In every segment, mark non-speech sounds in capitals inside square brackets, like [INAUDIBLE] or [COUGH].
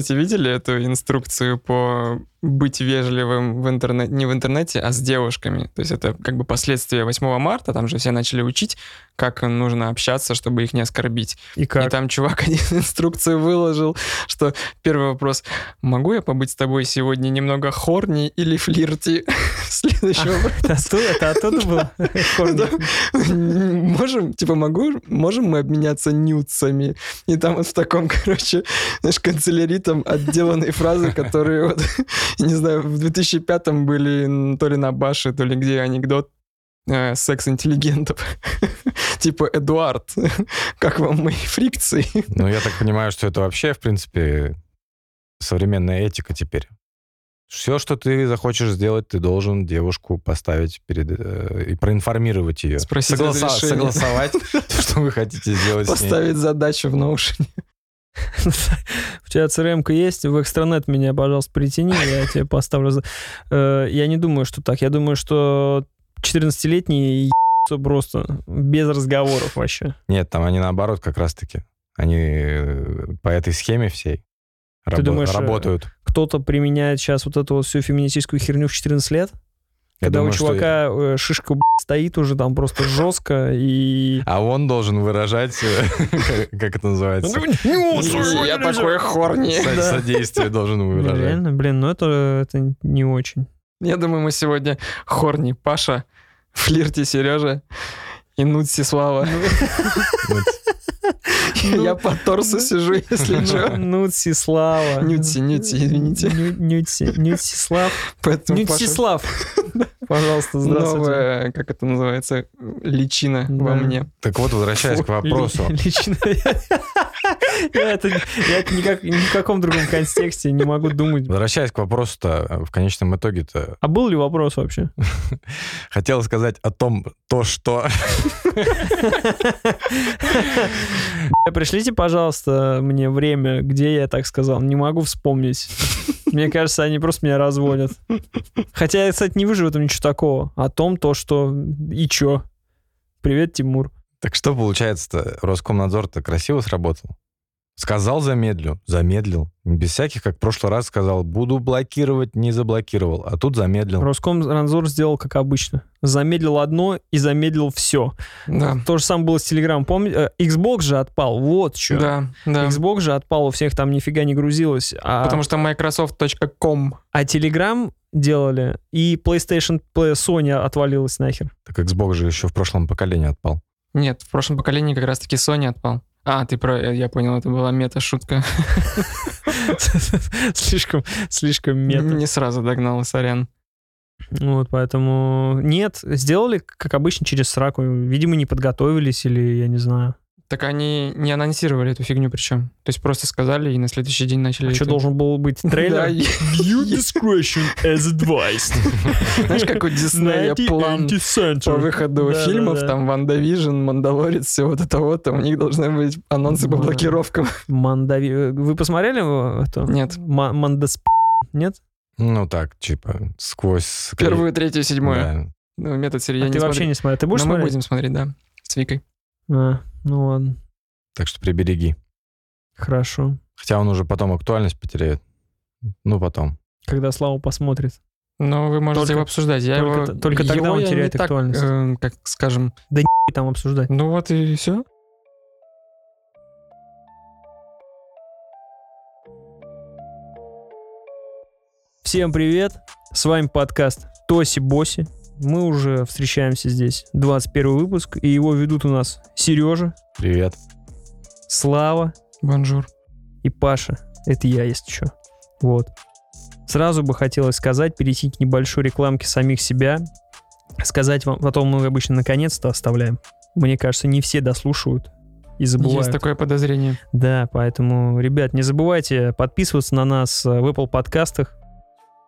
кстати, видели эту инструкцию по быть вежливым в интернете, не в интернете, а с девушками. То есть это как бы последствия 8 марта, там же все начали учить, как нужно общаться, чтобы их не оскорбить. И как? И там чувак [LAUGHS] один инструкцию выложил, что первый вопрос, могу я побыть с тобой сегодня немного хорни или флирти? [LAUGHS] Следующий вопрос. Это оттуда, было? [LAUGHS] Хорни. Можем, типа, могу, можем мы обменяться нюцами? И там вот в таком, короче, знаешь, канцеляритом отделанные фразы, которые вот [LAUGHS] не знаю, в 2005-м были то ли на Баше, то ли где анекдот э, секс-интеллигентов. [LAUGHS] типа, Эдуард, [LAUGHS] как вам мои фрикции? Ну, я так понимаю, что это вообще, в принципе, современная этика теперь. Все, что ты захочешь сделать, ты должен девушку поставить перед э, и проинформировать ее. Спросить разрешение. согласовать, что вы хотите сделать. Поставить задачу в ноушене. У тебя CRM-ка есть, в экстранет меня, пожалуйста, притяни, я тебе поставлю. Э, Я не думаю, что так. Я думаю, что 14-летние ебутся просто без разговоров вообще. Нет, там они наоборот как раз-таки. Они э, по этой схеме всей рабо- думаешь, э, работают. Кто-то применяет сейчас вот эту вот всю феминистическую херню в 14 лет, когда думаю, у что- чувака э, шишка стоит уже там просто жестко и... А он должен выражать, э, [LAUGHS] как- это называется, Я такой хорни. Со- содействие должен Ну, выражать. Реально, блин, ну это, это не очень. Я думаю, мы сегодня хорни Паша, флирти Сережа и Нутси Слава. [LAUGHS] Вот. Я по торсу сижу, если что. Нутси Слава. Нютси, Нютси, извините. Ню- Нютси, Нютси Слав. Поэтому Нютси Паша Слав. [LAUGHS] Пожалуйста, здравствуйте. новая, как это называется, личина во мне. Так вот, возвращаясь к вопросу. [LAUGHS] Ли- Лично. [LAUGHS] Я это, я это никак, ни в каком другом контексте не могу думать. Возвращаясь к вопросу-то, в конечном итоге-то А был ли вопрос вообще? хотел сказать о том, то, что... Пришлите, пожалуйста, мне время, где я так сказал. Не могу вспомнить. Мне кажется, они просто меня разводят. Хотя я, кстати, не вижу в этом ничего такого. О том, то, что... И чё? Привет, Тимур. Так что получается-то? Роскомнадзор-то красиво сработал? Сказал замедлю, замедлил. Без всяких, как в прошлый раз сказал, буду блокировать, не заблокировал. А тут замедлил. Роскомнадзор сделал как обычно. Замедлил одно и замедлил все. Да. То же самое было с Telegram. Помните? э, Xbox же отпал. Вот что. Да, да. Xbox же отпал, у всех там нифига не грузилось. А, Потому что Microsoft.com. а Telegram делали, и PlayStation Play- Sony отвалилась нахер. Так Xbox же еще в прошлом поколении отпал. Нет, в прошлом поколении как раз-таки Sony отпал. А, ты про... Я понял, это была мета-шутка. [LAUGHS] слишком, слишком мета. Не сразу догнал, сорян. Вот, поэтому нет, сделали, как обычно, через сраку. Видимо, не подготовились или я не знаю. Так они не анонсировали эту фигню причем. То есть просто сказали и на следующий день начали... А что, это- должен был быть трейлер? View [LAUGHS] discretion as advised. [LAUGHS] Знаешь, как у Диснея план по выходу фильмов, там WandaVision, Мандалорец, все вот это вот, там у них должны быть анонсы по блокировкам. [LAUGHS] Мандави... Вы посмотрели его, эту? Нет. Ма- Мандасп... Нет? Ну так, типа, сквозь... Первую, третью, седьмую. Ну, метод серии А я ты не вообще не смотрел. Ты будешь Но мы смотреть? будем смотреть, да. С Викой. А, ну ладно, Так что прибереги. хорошо. Хотя он уже потом актуальность потеряет. Ну, потом. Когда Слава посмотрит. Но вы можете Только- его обсуждать. Я только его, только тогда его он не теряет так, актуальность. э, как скажем. И там обсуждать. Ну вот и все. Всем привет! С вами подкаст Тоси Боси. Мы уже встречаемся здесь. 21 выпуск. И его ведут у нас Сережа, Привет. Слава Бонжур. и Паша. Это я, если что. Вот. Сразу бы хотелось сказать, перейти к небольшой рекламке самих себя. Сказать вам, потом мы обычно наконец-то оставляем. Мне кажется, не все дослушивают и забывают. Есть такое подозрение. Да, поэтому, ребят, не забывайте подписываться на нас в Apple подкастах.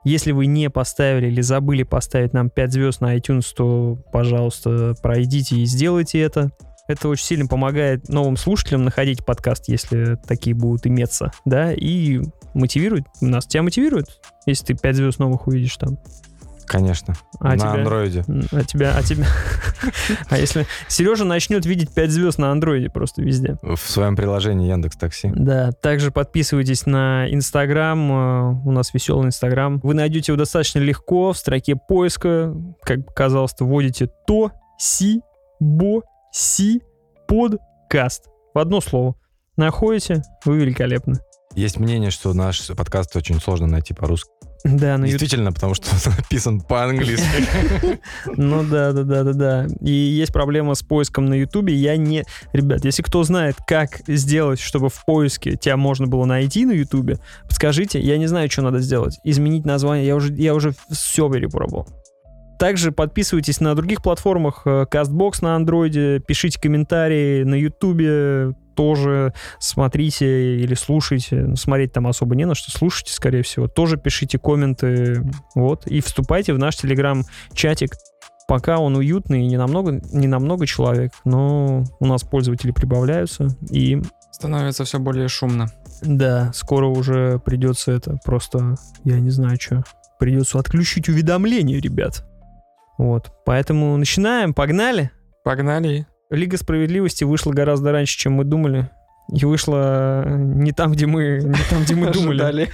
Если вы не поставили или забыли поставить нам 5 звезд на iTunes, то, пожалуйста, пройдите и сделайте это. Это очень сильно помогает новым слушателям находить подкаст, если такие будут иметься, да, и мотивирует нас. Тебя мотивирует, если ты 5 звезд новых увидишь там. Конечно. А на тебя? андроиде. А тебя, а тебя... [LAUGHS] А если Сережа начнет видеть 5 звезд на андроиде просто везде. В своем приложении Яндекс Такси. Да, также подписывайтесь на Инстаграм, э, у нас веселый Инстаграм. Вы найдете его достаточно легко в строке поиска, как показалось, вводите то, си, бо, си, подкаст. В одно слово. Находите, вы великолепны. Есть мнение, что наш подкаст очень сложно найти по-русски. Да, на. Действительно, потому что он написан по-английски. [LAUGHS] Ну да, да, да, да, да. И есть проблема с поиском на Ютубе. Я не... Ребят, если кто знает, как сделать, чтобы в поиске тебя можно было найти на Ютубе, подскажите. Я не знаю, что надо сделать. Изменить название. Я уже, я уже все перепробовал. Также подписывайтесь на других платформах. э, CastBox на андроиде. Пишите комментарии на Ютубе. Тоже смотрите или слушайте. Ну, Смотреть там особо не на что. Слушайте, скорее всего. Тоже пишите комменты. Вот. И вступайте в наш телеграм-чатик. Пока он уютный и не намного, не намного человек, но у нас пользователи прибавляются. И Становится все более шумно. да, скоро уже придется это просто, я не знаю что, придется отключить уведомления, ребят. Вот, поэтому начинаем, погнали. Погнали. Лига справедливости вышла гораздо раньше, чем мы думали. И вышла э, не там, где мы, не там, где мы думали.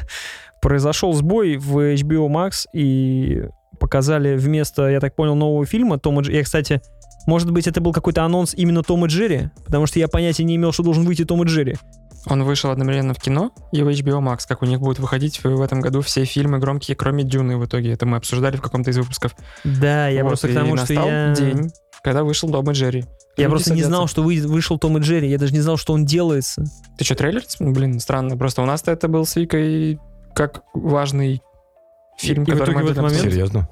[LAUGHS] Произошел сбой в HBO Max и показали вместо, я так понял, нового фильма Тома Дж... Я, кстати, может быть, это был какой-то анонс именно Тома Джерри, потому что я понятия не имел, что должен выйти Том и Джерри. Он вышел одновременно в кино и в HBO Max, как у них будут выходить в этом году все фильмы громкие, кроме Дюны в итоге. Это мы обсуждали в каком-то из выпусков. Да, я Вот, просто к и тому, что настал я... день, когда вышел Том и Джерри. Я Люди просто не садятся. знал, что вы- вышел Том и Джерри. Я даже не знал, что он делается. Ты что, трейлер? Блин, странно. Просто у нас-то это был с Викой как важный фильм, И в который итоге мы в этот момент- Серьезно?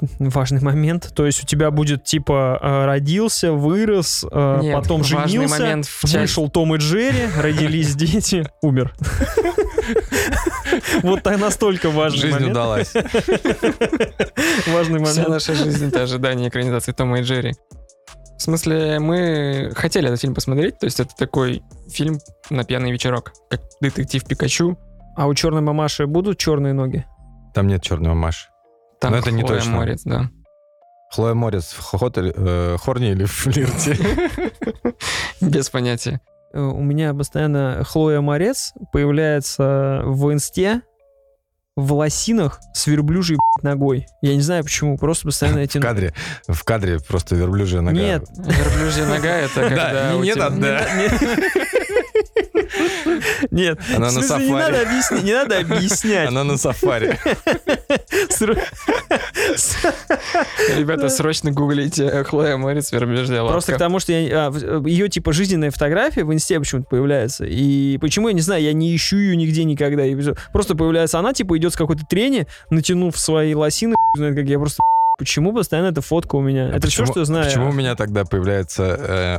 [LAUGHS] Важный момент. То есть у тебя будет типа э, родился, вырос, э, Нет, потом женился, момент в вышел Том и Джерри, родились [LAUGHS] дети, умер. [LAUGHS] Вот так настолько важный Жизнь момент. удалась. [LAUGHS] Важный Вся момент. наша жизнь — это ожидание экранизации Тома и Джерри. В смысле, мы хотели этот фильм посмотреть, то есть это такой фильм на пьяный вечерок, как детектив Пикачу. А у черной мамаши будут черные ноги? Там нет черного Маши. Там Но это не Хлоя точно. Морец, да. Хлоя Морец в хохот или- э, хорне или в флирте? [LAUGHS] Без понятия. Э, У меня постоянно Хлоя Морец появляется в инсте в лосинах с верблюжьей ногой. Я не знаю почему, просто постоянно [LAUGHS] эти... В кадре, в кадре просто верблюжья нога. Нет, Верблюжья нога — это [LAUGHS] когда нет, [LAUGHS] да. Нет, Она на не сафари. надо объяснять, не надо объяснять. Она на сафари. Ребята, срочно гуглите э, Хлоя Морец, верблюжья лапка. Просто к тому, что я, а, ее типа жизненная фотография в инсте почему-то появляется. И почему, я не знаю, я не ищу ее нигде никогда. Просто появляется она, типа идет с какой-то трени, натянув свои лосины, [LAUGHS] знает, как я просто Почему постоянно эта фотка у меня? А это все, почему- что я знаю. Почему у меня тогда появляется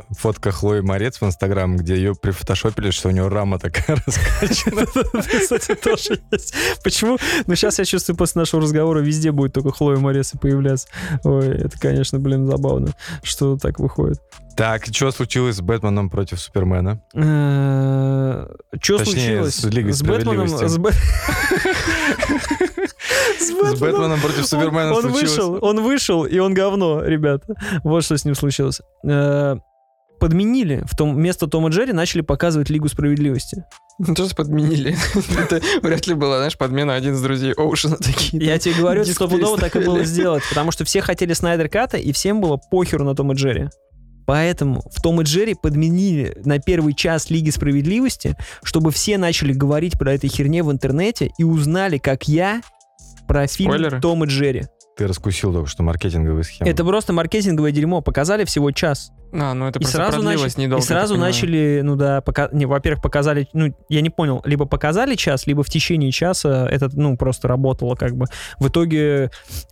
э, фотка Хлои Морец в Инстаграм, где ее прифотошопили, что у нее рама такая [LAUGHS] раскачана? [LAUGHS] Кстати, тоже есть. Почему? Ну, сейчас я чувствую, после нашего разговора везде будет только Хлоя Мореса появляться. Ой, это, конечно, блин, забавно, что так выходит. Так, что случилось с Бэтменом против Супермена? Что Точнее, случилось? с Лигой Бэтменом? С, Бэт- С С Бэтменом против Супермена он, вышел, он вышел, и он говно, ребята. Вот что с ним случилось. Э, Подменили. В том, вместо Тома и Джерри начали показывать Лигу Справедливости. Ну, Тоже подменили. [LAUGHS] Это вряд ли была, знаешь, подмена один из друзей Оушена такие. Я тебе говорю, стопудово так и было сделать, потому что все хотели Снайдер Ката, и всем было похеру на Том и Джерри. Поэтому в Том и Джерри подменили на первый час Лиги Справедливости, чтобы все начали говорить про этой херне в интернете и узнали, как я, про фильм Спойлеры? Том и Джерри. Ты раскусил только что маркетинговые схемы. Это просто маркетинговое дерьмо. Показали всего час. А, ну это И просто сразу, начали, недолго. и сразу начали, ну да, пока, не, во-первых, показали, ну, я не понял, либо показали час, либо в течение часа это, ну, просто работало как бы. В итоге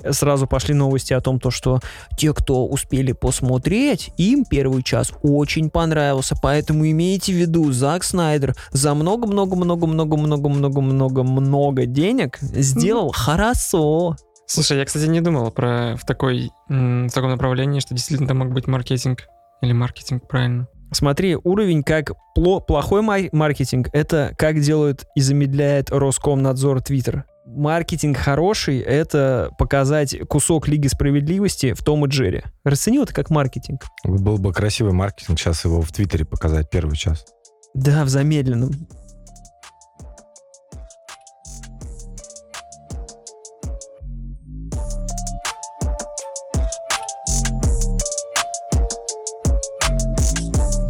сразу пошли новости о том, то, что те, кто успели посмотреть, им первый час очень понравился, поэтому имейте в виду, Зак Снайдер за много-много-много-много-много-много-много денег сделал хорошо. Слушай, я, кстати, не думал про в такой в таком направлении, что действительно там мог быть маркетинг. Или маркетинг, правильно. Смотри, уровень как пло- плохой мар- маркетинг, это как делают и замедляет Роскомнадзор Твиттер. Маркетинг хороший — это показать кусок Лиги Справедливости в Том и Джерри. Расценил это как маркетинг? Был бы красивый маркетинг, сейчас его в Твиттере показать первый час. Да, в замедленном.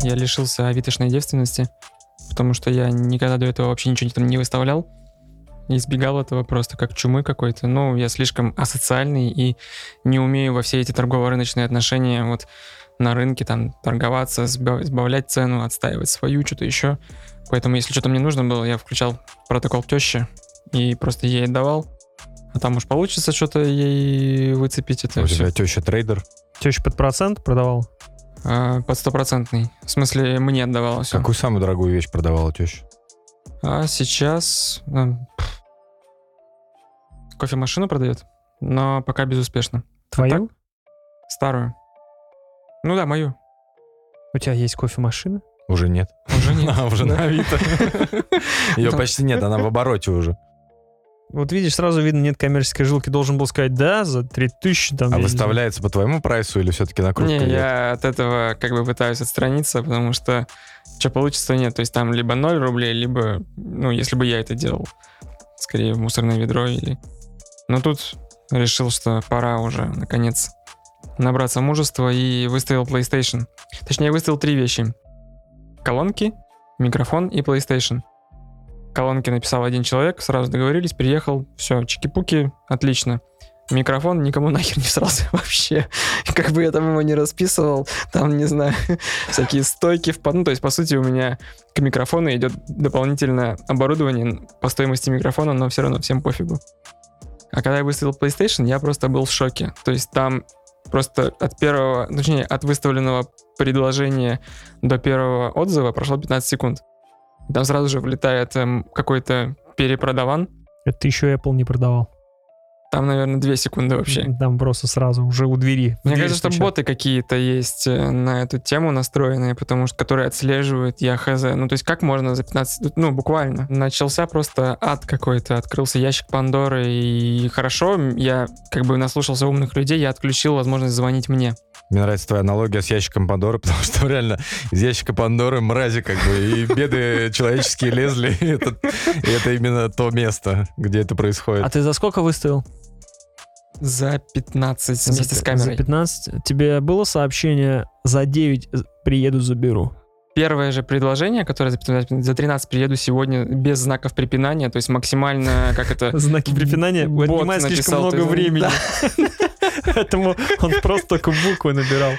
Я лишился авитошной девственности, потому что я никогда до этого вообще ничего там не выставлял. Избегал этого просто как чумы какой-то. Ну, я слишком асоциальный и не умею во все эти торгово-рыночные отношения вот на рынке там торговаться, сбав- сбавлять цену, отстаивать свою, что-то еще. Поэтому, если что-то мне нужно было, я включал протокол тещи и просто ей отдавал. А там уж получится что-то ей выцепить. Это У всё. тебя теща трейдер. Теща под процент продавал? А, под стопроцентный. В смысле, мне отдавала все. Какую самую дорогую вещь продавала теща? А сейчас пф, кофемашину продает, но пока безуспешно. Твою? Старую. Ну да, мою. У тебя есть кофемашина? Уже нет. Уже нет. [LAUGHS] А, уже на Авито. [LAUGHS] Ее почти нет, она в обороте уже. Вот видишь, сразу видно, нет коммерческой жилки. Должен был сказать, да, за 3000 там. А не выставляется по твоему прайсу или все-таки накрутка? Не, идет? я от этого как бы пытаюсь отстраниться, потому что что получится, нет. То есть там либо 0 рублей, либо, ну, если бы я это делал, скорее в мусорное ведро или... Но тут решил, что пора уже, наконец, набраться мужества и выставил PlayStation. Точнее, выставил три вещи. Колонки, микрофон и PlayStation. Колонки написал один человек, сразу договорились, приехал, все, чики-пуки, отлично. Микрофон никому [LAUGHS] нахер не срался [LAUGHS] вообще. Как бы я там его не расписывал, там, не знаю, [LAUGHS] всякие стойки в под- Ну, то есть, по сути, у меня к микрофону идет дополнительное оборудование по стоимости микрофона, но все равно всем пофигу. А когда я выставил PlayStation, я просто был в шоке. То есть там просто от первого, точнее, от выставленного предложения до первого отзыва прошло 15 секунд. Там сразу же влетает эм, какой-то перепродаван. Это еще Apple не продавал. Там, наверное, 2 секунды вообще. Там просто сразу уже у двери. Мне дверь кажется, что стучат. боты какие-то есть э, на эту тему настроенные, потому что которые отслеживают я хз. Ну, то есть как можно за 15... Ну, буквально. Начался просто ад какой-то. Открылся ящик Пандоры, и хорошо, я как бы наслушался умных людей, я отключил возможность звонить мне. Мне нравится твоя аналогия с ящиком Пандоры, [LAUGHS] потому что реально из ящика Пандоры мрази как бы и беды человеческие лезли. И это, и это именно то место, где это происходит. А ты за сколько выставил? За 15 вместе за, с камерой. За 15. Тебе было сообщение за 9 приеду, заберу? Первое же предложение, которое за 15 за 13 приеду сегодня без знаков препинания, то есть максимально, как это... [LAUGHS] Знаки препинания Бот отнимает слишком много времени. [LAUGHS] Поэтому он просто только буквы набирал.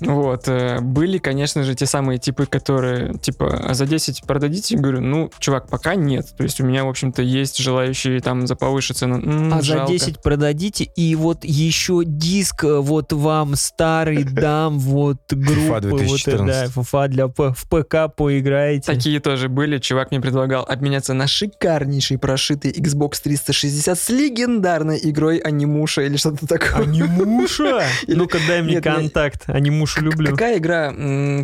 Вот, э, были, конечно же, те самые типы, которые, типа, «А за 10 продадите? Я говорю, ну, чувак, пока нет. То есть у меня, в общем-то, есть желающие там за повыше цену. А за жалко. 10 продадите, и вот еще диск э, вот вам старый дам, вот группы, вот, э, 2014. да, FIFA для в ПК поиграете. Такие тоже были. Чувак мне предлагал обменяться на шикарнейший прошитый Xbox 360 с легендарной игрой Анимуша или что-то такое. Анимуша? [LAUGHS] Ну-ка дай мне контакт. Анимушу люблю. Какая игра,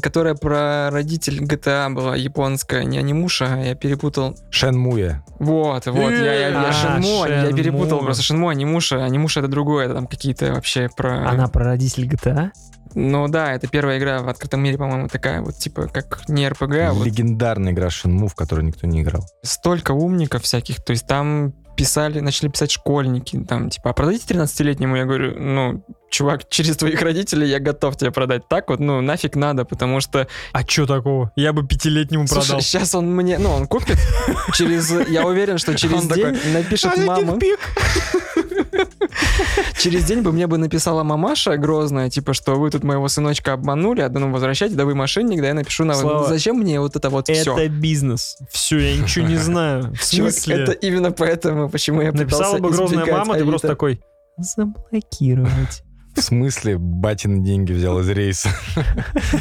которая про родитель GTA была японская, не Анимуша, а я перепутал. Шенмуя. Вот, вот, я, я, я А, перепутал просто Shenmue, Анимуша, Анимуша это другое, это там какие-то вообще про... Она про родитель GTA? Ну да, это первая игра в открытом мире, по-моему, такая вот, типа, как не РПГ, а вот Легендарная игра Shenmue, в которую никто не играл. столько умников всяких, то есть там писали, начали писать школьники, там, типа, а продадите 13-летнему? Я говорю, ну, чувак, [LAUGHS] через твоих родителей я готов тебе продать так вот, ну, нафиг надо, потому что А чё такого? Я бы пятилетнему продал. Слушай, сейчас он мне, ну, он купит через, я уверен, что [LAUGHS] через день напишет мама. [LAUGHS] Через день бы мне бы написала мамаша грозная, типа, что вы тут моего сыночка обманули, а да ну возвращайте, да вы мошенник, да я напишу на Слава, зачем мне вот это вот все. Это бизнес. Все, я ничего не [LAUGHS] знаю. В смысле? это именно поэтому, почему я Написала бы грозная мама, ты просто такой... Заблокировать. [LAUGHS] В смысле, батин деньги взял из рейса?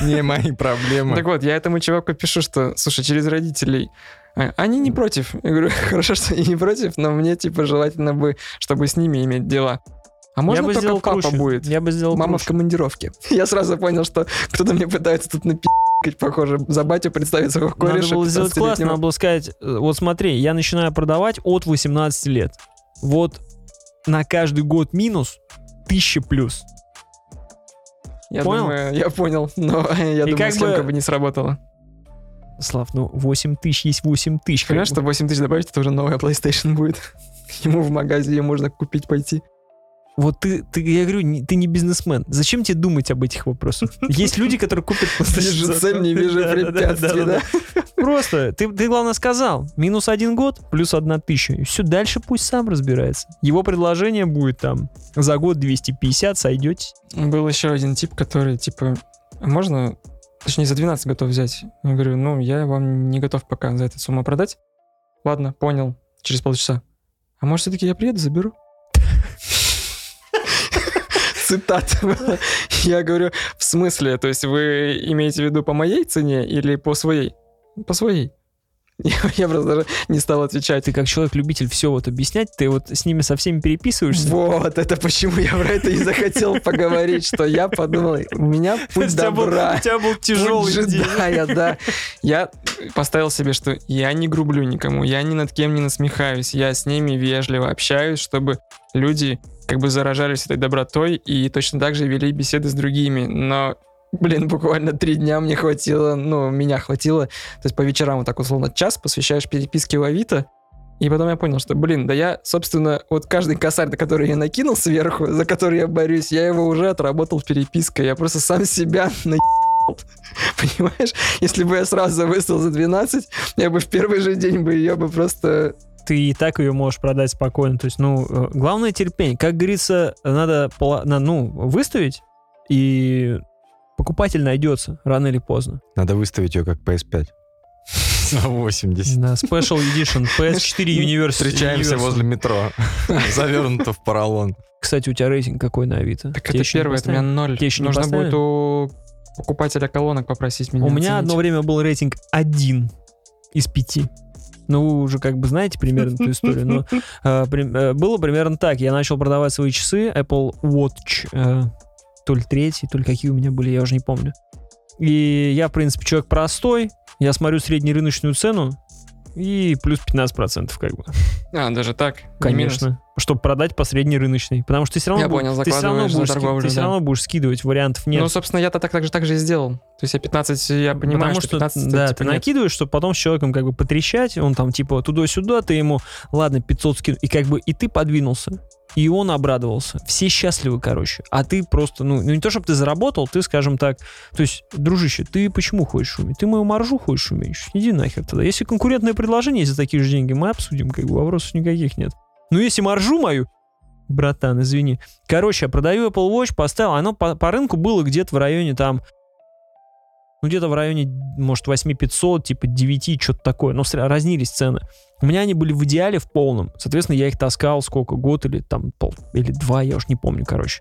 Не мои проблемы. Так вот, я этому чуваку пишу, что, слушай, через родителей, а, они не против. Я говорю, [LAUGHS] хорошо, что они не против, но мне, типа, желательно бы, чтобы с ними иметь дела. А можно бы только папа круче. будет? Я бы сделал Мама в круче. командировке. [LAUGHS] Я сразу понял, что кто-то мне пытается тут напи***кать, похоже, за батю представить своего Надо кореша. было сделать классно, 15-летнего. надо было сказать, э, вот смотри, я начинаю продавать от 18 лет. Вот на каждый год минус 1000 плюс. Я Понял? думаю, я понял, но [LAUGHS] я думаю, как схемка бы- бы не сработала. Слав, ну 8 тысяч есть 8 тысяч. Понимаешь, что 8 тысяч добавить, это уже новая PlayStation будет. [LAUGHS] Ему в магазе ее можно купить пойти. Вот ты, ты, я говорю, не- ты не бизнесмен. Зачем тебе думать об этих вопросах? [LAUGHS] Есть люди, которые купят... Вижу цель, не вижу препятствий, да. Просто, ты, ты главное сказал, минус один год, плюс одна тысяча. И все, дальше пусть сам разбирается. Его предложение будет там за год 250, сойдете. Был еще один тип, который, типа, «А можно, точнее, за 12 готов взять. Я говорю, ну, я вам не готов пока за эту сумму продать. Ладно, понял, через полчаса. А может, все-таки я приеду, заберу? Цитата. Я говорю, в смысле? То есть вы имеете в виду по моей цене или по своей? По своей. [LAUGHS] Я, просто даже не стал отвечать. Ты как человек-любитель все вот объяснять, ты вот с ними со всеми переписываешься. Вот, это почему я про это и захотел поговорить, что я подумал, у меня [LAUGHS] путь добра. у тебя был тяжелый день. да. Я поставил себе, что я не грублю никому, я ни над кем не насмехаюсь, я с ними вежливо общаюсь, чтобы люди как бы заражались этой добротой и точно так же вели беседы с другими. Но, блин, буквально три дня мне хватило, ну, меня хватило. То есть по вечерам вот так условно час посвящаешь переписке в Авито, и потом я понял, что, блин, да я, собственно, вот каждый косарь, на который я накинул сверху, за который я борюсь, я его уже отработал перепиской. Я просто сам себя [LAUGHS] на [LAUGHS] Понимаешь? Если бы я сразу выставил за 12, я бы в первый же день бы ее бы просто... ты и так ее можешь продать спокойно. То есть, ну, э, главное терпение. Как говорится, надо, ну, выставить, и покупатель найдется рано или поздно. Надо выставить ее как PS5. За 80. Да, Special Edition PS4 Universe. Встречаемся Universal. возле метро. [LAUGHS] Завернуто в поролон. Кстати, у тебя рейтинг какой на Авито? Так Тебе это еще не первое, это у меня поставили? ноль. Тебе еще не Нужно поставили? будет у покупателя колонок попросить меня У меня оценить. одно время был рейтинг 1 из 5. Ну, вы уже как бы знаете примерно эту историю, но [LAUGHS] э, при- э, было примерно так. Я начал продавать свои часы Apple Watch, э, то ли третий, то ли какие у меня были, я уже не помню. И я, в принципе, человек простой, я смотрю среднерыночную цену и плюс 15% как бы, А, даже так? Конечно, чтобы продать по среднерыночной. Потому что ты все равно, Я бу- понял, ты все равно, будешь, торговлю, ты все равно будешь скидывать, вариантов нет. Ну, собственно, я-то так, так, же, так же и сделал. То есть я 15, я понимаю, Потому что что, 15 да, типа, ты нет. накидываешь, чтобы потом с человеком как бы потрещать, он там типа туда-сюда, ты ему, ладно, 500 скину, и как бы и ты подвинулся, и он обрадовался. Все счастливы, короче. А ты просто, ну, ну не то, чтобы ты заработал, ты, скажем так, то есть, дружище, ты почему хочешь уметь? Ты мою маржу хочешь уменьшить? Иди нахер тогда. Если конкурентное предложение есть за такие же деньги, мы обсудим, как бы вопросов никаких нет. Но если маржу мою, братан, извини. Короче, я продаю Apple Watch, поставил, оно по, по рынку было где-то в районе там ну, где-то в районе, может, 8500, типа 9, что-то такое. Но разнились цены. У меня они были в идеале в полном. Соответственно, я их таскал сколько, год или там пол, или два, я уж не помню, короче.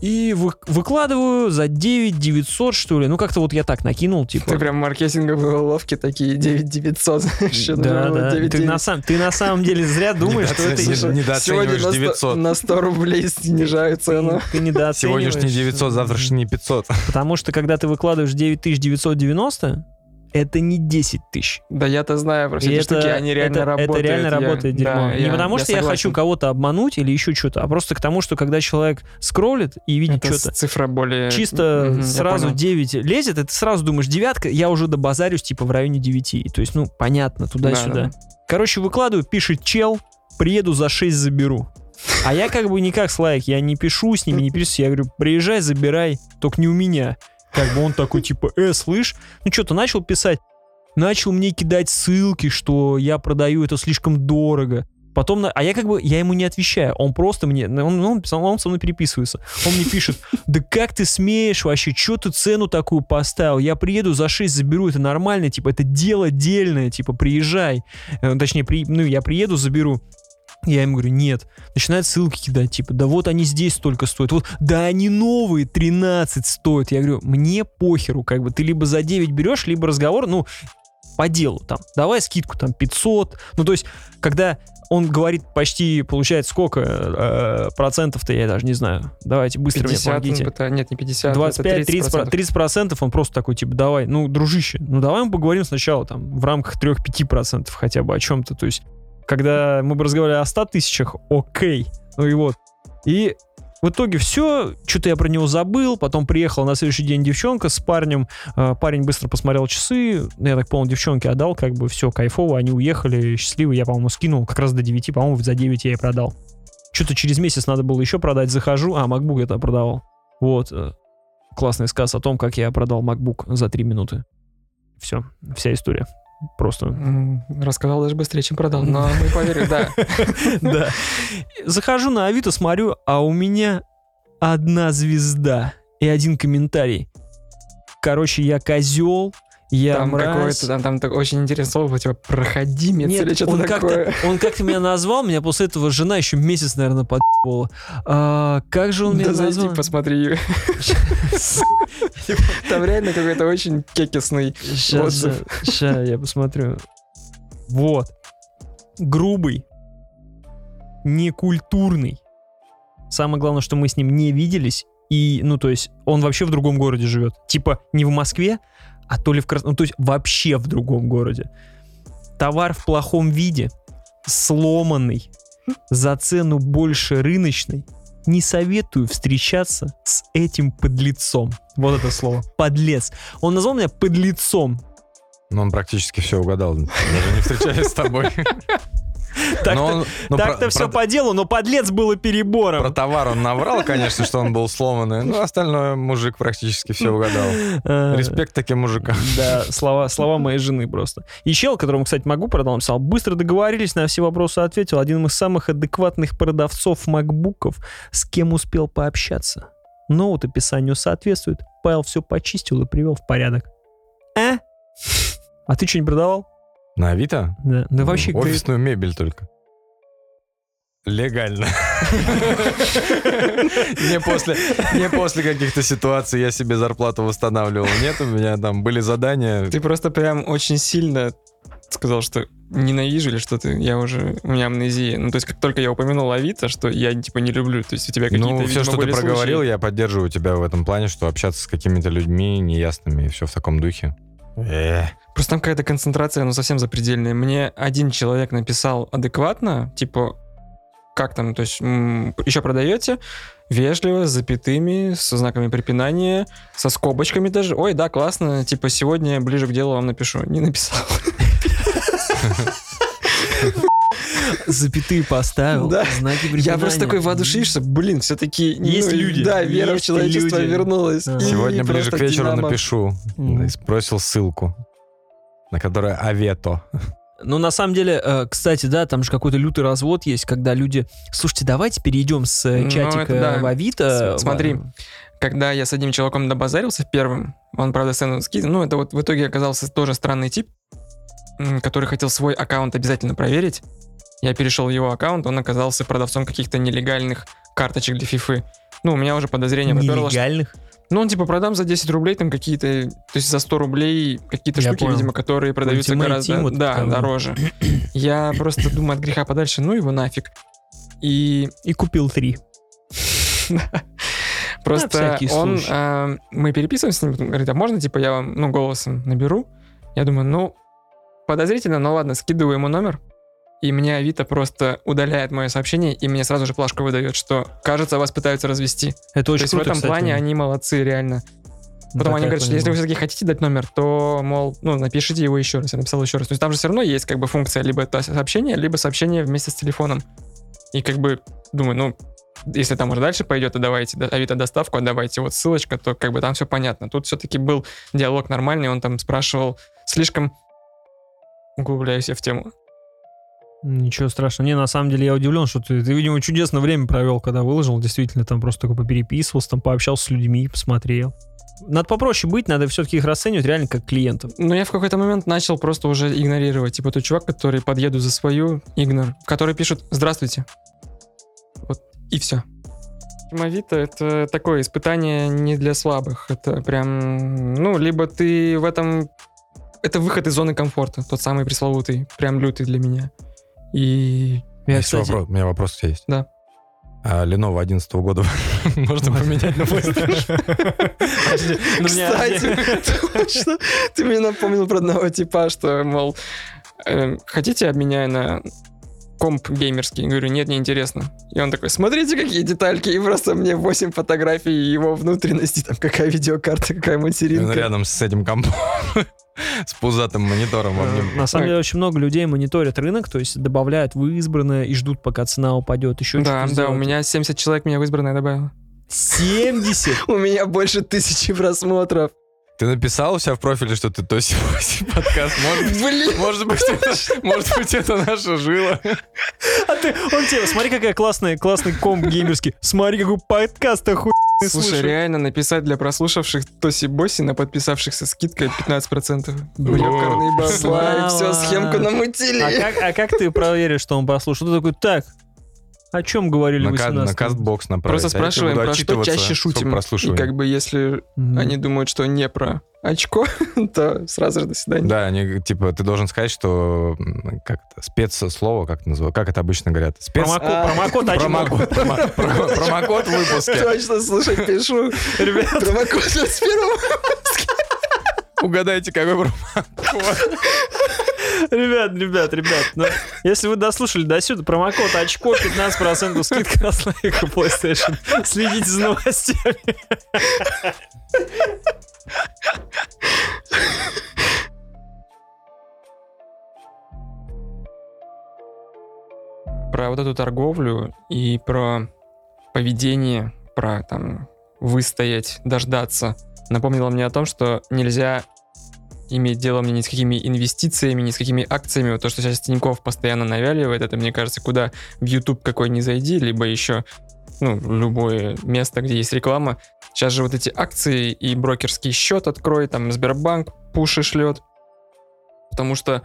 И вы- выкладываю за 9 900, что ли. Ну, как-то вот я так накинул, типа. Ты прям маркетинговые уловки такие 9900. Еще [LAUGHS] да, нужно да. 9 Ты на, сам, ты на самом деле зря думаешь, что это... Недооцениваешь. Сегодня на 900. 100 На 100 рублей снижаю цену. Ты недооцениваешь. Сегодняшний 900, завтрашний 500. Потому что, когда ты выкладываешь 9990, это не 10 тысяч. Да я-то знаю про все эти штуки, они реально это, работают. Это реально я- работает дерьмо. да, не я- потому, я что я согласен. хочу кого-то обмануть или еще что-то, а просто к тому, что когда человек скроллит и видит Это что-то, цифра более... чисто я сразу понял. 9 лезет, и ты сразу думаешь, девятка, я уже добазарюсь типа в районе 9. То есть, ну, понятно, туда-сюда. Да, да. Короче, выкладываю, пишет чел, приеду за 6 заберу. А я как бы никак с лайк, я не пишу с ними, не пишу, я говорю, приезжай, забирай, только не у меня. Как бы он такой, типа, э, слышь, ну что-то начал писать, начал мне кидать ссылки, что я продаю это слишком дорого. Потом, а я как бы, я ему не отвечаю, он просто мне, он, он, он со мной переписывается, он мне пишет, да как ты смеешь вообще, что ты цену такую поставил, я приеду за 6 заберу, это нормально, типа, это дело дельное, типа, приезжай, Э, точнее, при, ну, я приеду, заберу. Я ему говорю, нет. Начинает ссылки кидать, типа, да вот они здесь столько стоят. Вот, да они новые, 13 стоят. Я говорю, мне похеру, как бы, ты либо за 9 берешь, либо разговор, ну, по делу там. Давай скидку там 500. Ну, то есть, когда он говорит почти, получается, сколько э, процентов-то, я даже не знаю. Давайте быстро 50, мне помогите. это- нет, не 50, 25, 30, это 30%. 30 процентов, он просто такой, типа, давай, ну, дружище, ну, давай мы поговорим сначала там в рамках 3-5 процентов хотя бы о чем-то, то есть, когда мы бы разговаривали о 100 тысячах, окей, ну и вот. И в итоге все, что-то я про него забыл, потом приехала на следующий день девчонка с парнем, э, парень быстро посмотрел часы, ну, я так понял, девчонке отдал, как бы все кайфово, они уехали счастливы, я, по-моему, скинул как раз до 9, по-моему, за 9 я и продал. Что-то через месяц надо было еще продать, захожу, а, MacBook я тогда продавал. Вот, э, классный сказ о том, как я продал MacBook за 3 минуты. Все, вся история. Просто. Рассказал даже быстрее, чем продал, но мы поверили, да. [LAUGHS] Да. Захожу на Авито, смотрю, а у меня одна звезда и один комментарий. Короче, я козел, я Там мразь. там, там так очень интересное слово, типа, проходимец Нет, или что-то он такое. как-то, он как-то меня назвал, меня после этого жена еще месяц, наверное, подъебывала. А, как же он меня Да зайди, назвал? посмотри. Там реально какой-то очень кекисный. Сейчас, отзыв. сейчас я посмотрю. Вот. Грубый. Некультурный. Самое главное, что мы с ним не виделись. И, ну, то есть, он вообще в другом городе живет. Типа, не в Москве, а то ли в Красном... Ну, то есть, вообще в другом городе. Товар в плохом виде, сломанный, за цену больше рыночной. Не советую встречаться с этим подлецом. Вот это слово. Подлец. Он назвал меня подлецом. Ну, он практически все угадал, даже не встречаясь с тобой. [LAUGHS] Так-то, Но ну, про- все по делу, но подлец было перебором. Про товар он наврал, конечно, что он был сломанный. Ну, остальное мужик практически все угадал. Э, Респект таким мужикам. Да, слова, слова моей жены просто. И чел, которому, кстати, могу продал, написал, быстро договорились, на все вопросы ответил. Один из самых адекватных продавцов макбуков, с кем успел пообщаться. Ноут описанию соответствует. Павел все почистил и привел в порядок. А? А ты что, не продавал? На Авито? Да, да вообще... говорит, Офисную мебель только. Легально. [LAUGHS] Не после, не после каких-то ситуаций я себе зарплату восстанавливал. Нет, у меня там были задания. Ты просто прям очень сильно сказал, что ненавижу или что-то. Я уже... У меня амнезия. Ну, то есть, как только я упомянул Авито, что я, типа, не люблю. То есть, у тебя какие-то, Ну, все, видимо, что ты проговорил, случаи. я поддерживаю тебя в этом плане, что общаться с какими-то людьми неясными и все в таком духе. Э, Просто там какая-то концентрация, ну, совсем запредельная. Мне один человек написал адекватно, типа, как там, то есть, еще продаете, вежливо, с запятыми, со знаками препинания, со скобочками даже. Ой, да, классно, типа, сегодня ближе к делу вам напишу. Не написал. Запятые поставил, Да. знаки Я препинания. просто такой воодушевишься, блин, все-таки... Есть люди. Да, вера в Есть человечество люди. вернулась. Да. И Сегодня ближе к вечеру динамо. напишу. Мгм. Спросил ссылку, на которой Авето. Ну, на самом деле, э, кстати, да, там же какой-то лютый развод есть, когда люди... Слушайте, давайте перейдем с э, Ну, чатика это да. в Авито. Смотри. Э, Когда я с одним человеком добазарился первым, он, правда, сцену скидывал, ну, это вот в итоге оказался тоже странный тип, который хотел свой аккаунт обязательно проверить. Я перешел в его аккаунт, он оказался продавцом каких-то нелегальных карточек для фифы. Ну, у меня уже подозрение поперло, что- Нелегальных. Ну, он типа продам за 10 рублей там какие-то, то есть за 100 рублей какие-то штуки, понял. видимо, которые продаются Ultimate гораздо, вот да, дороже. Я просто думаю от греха подальше, ну его нафиг. И И купил три. [LAUGHS] Просто он, а, мы переписываемся с ним, говорит, а можно, типа, я вам, ну, голосом наберу? Я думаю, ну, подозрительно, но ладно, скидываю ему номер, и мне Авито просто удаляет мое сообщение, и мне сразу же плашку выдает, что, кажется, вас пытаются развести. Это То очень есть круто, в этом кстати. плане они молодцы, реально. Потом они Такая говорят, что если вы все-таки хотите дать номер, то, мол, ну, напишите его еще раз. Я написал еще раз. То есть там же все равно есть как бы функция либо это сообщение, либо сообщение вместе с телефоном. И как бы думаю, ну, если там уже дальше пойдет, то давайте да, Авито доставку, отдавайте вот ссылочка, то как бы там все понятно. Тут все-таки был диалог нормальный, он там спрашивал слишком... Углубляюсь я в тему. Ничего страшного. Не, на самом деле я удивлен, что ты, ты, видимо, чудесное время провел, когда выложил. Действительно, там просто такой попереписывался, там пообщался с людьми, посмотрел. Надо попроще быть, надо все-таки их расценивать реально как клиентов. Но я в какой-то момент начал просто уже игнорировать. Типа тот чувак, который подъеду за свою, игнор, который пишет «Здравствуйте». Вот и все. Авито — это такое испытание не для слабых. Это прям, ну, либо ты в этом... Это выход из зоны комфорта, тот самый пресловутый, прям лютый для меня. И Я, Есть кстати, вопрос- У меня вопрос есть. Да. А Lenovo 11 года [LAUGHS] можно поменять на PlayStation? [LAUGHS] Ну, Кстати, [LAUGHS] точно. Ты мне напомнил про одного типа, что, мол, эм, хотите, обменяю на комп геймерский? Говорю, нет, не интересно. И он такой, смотрите, какие детальки, и просто мне 8 фотографий его внутренности, там какая видеокарта, какая Он материнка. рядом с этим компом. [LAUGHS] С пузатым монитором. Э. На самом деле очень много людей мониторят рынок, то есть добавляют в избранное и ждут, пока цена упадет. Еще Да, да, у меня 70 человек меня в избранное добавило. 70? [LAUGHS] У меня больше тысячи просмотров. Ты написал у себя в профиле, что ты [LAUGHS] Тоси Боси подкаст. Может быть, Блин. может быть, это, [LAUGHS] может быть, это наша жила. А ты, он тебе, смотри, какая классная, классный комп геймерский. Смотри, какой подкаст охуенный Слушай, слушаю. реально написать для прослушавших Тоси Боси на подписавшихся скидкой 15%. Ёкарный бабай, Слава. все, схемку намутили. А как, а как ты проверишь, что он послушал? Ты такой, так, о чем говорили На, в ка- на 18 кастбокс направить. Просто а спрашиваем, про что чаще шутим. И как бы если Мгм. они думают, что не про очко, [LAUGHS] то сразу же до свидания. Да, они, типа, ты должен сказать, что как это, спецслово, как это называют, как это обычно говорят? Спец... Промоко- А, промокод очко. Промокод, промо- промо- промокод в выпуске. Точно, слушай, пишу. Ребят, Промокод с первого. Угадайте, какой промокод. [LAUGHS] ребят, ребят, ребят, ну, если вы дослушали до сюда, промокод очко, 15% скидка на слайку PlayStation. Следите за новостями. Про вот эту торговлю и про поведение, про там выстоять, дождаться. Напомнило мне о том, что нельзя иметь дело мне ни с какими инвестициями, ни с какими акциями. Вот то, что сейчас Тиньков постоянно навяливает, это, мне кажется, куда в YouTube какой не зайди, либо еще ну, любое место, где есть реклама. Сейчас же вот эти акции и брокерский счет открой, там Сбербанк пуши шлет. Потому что,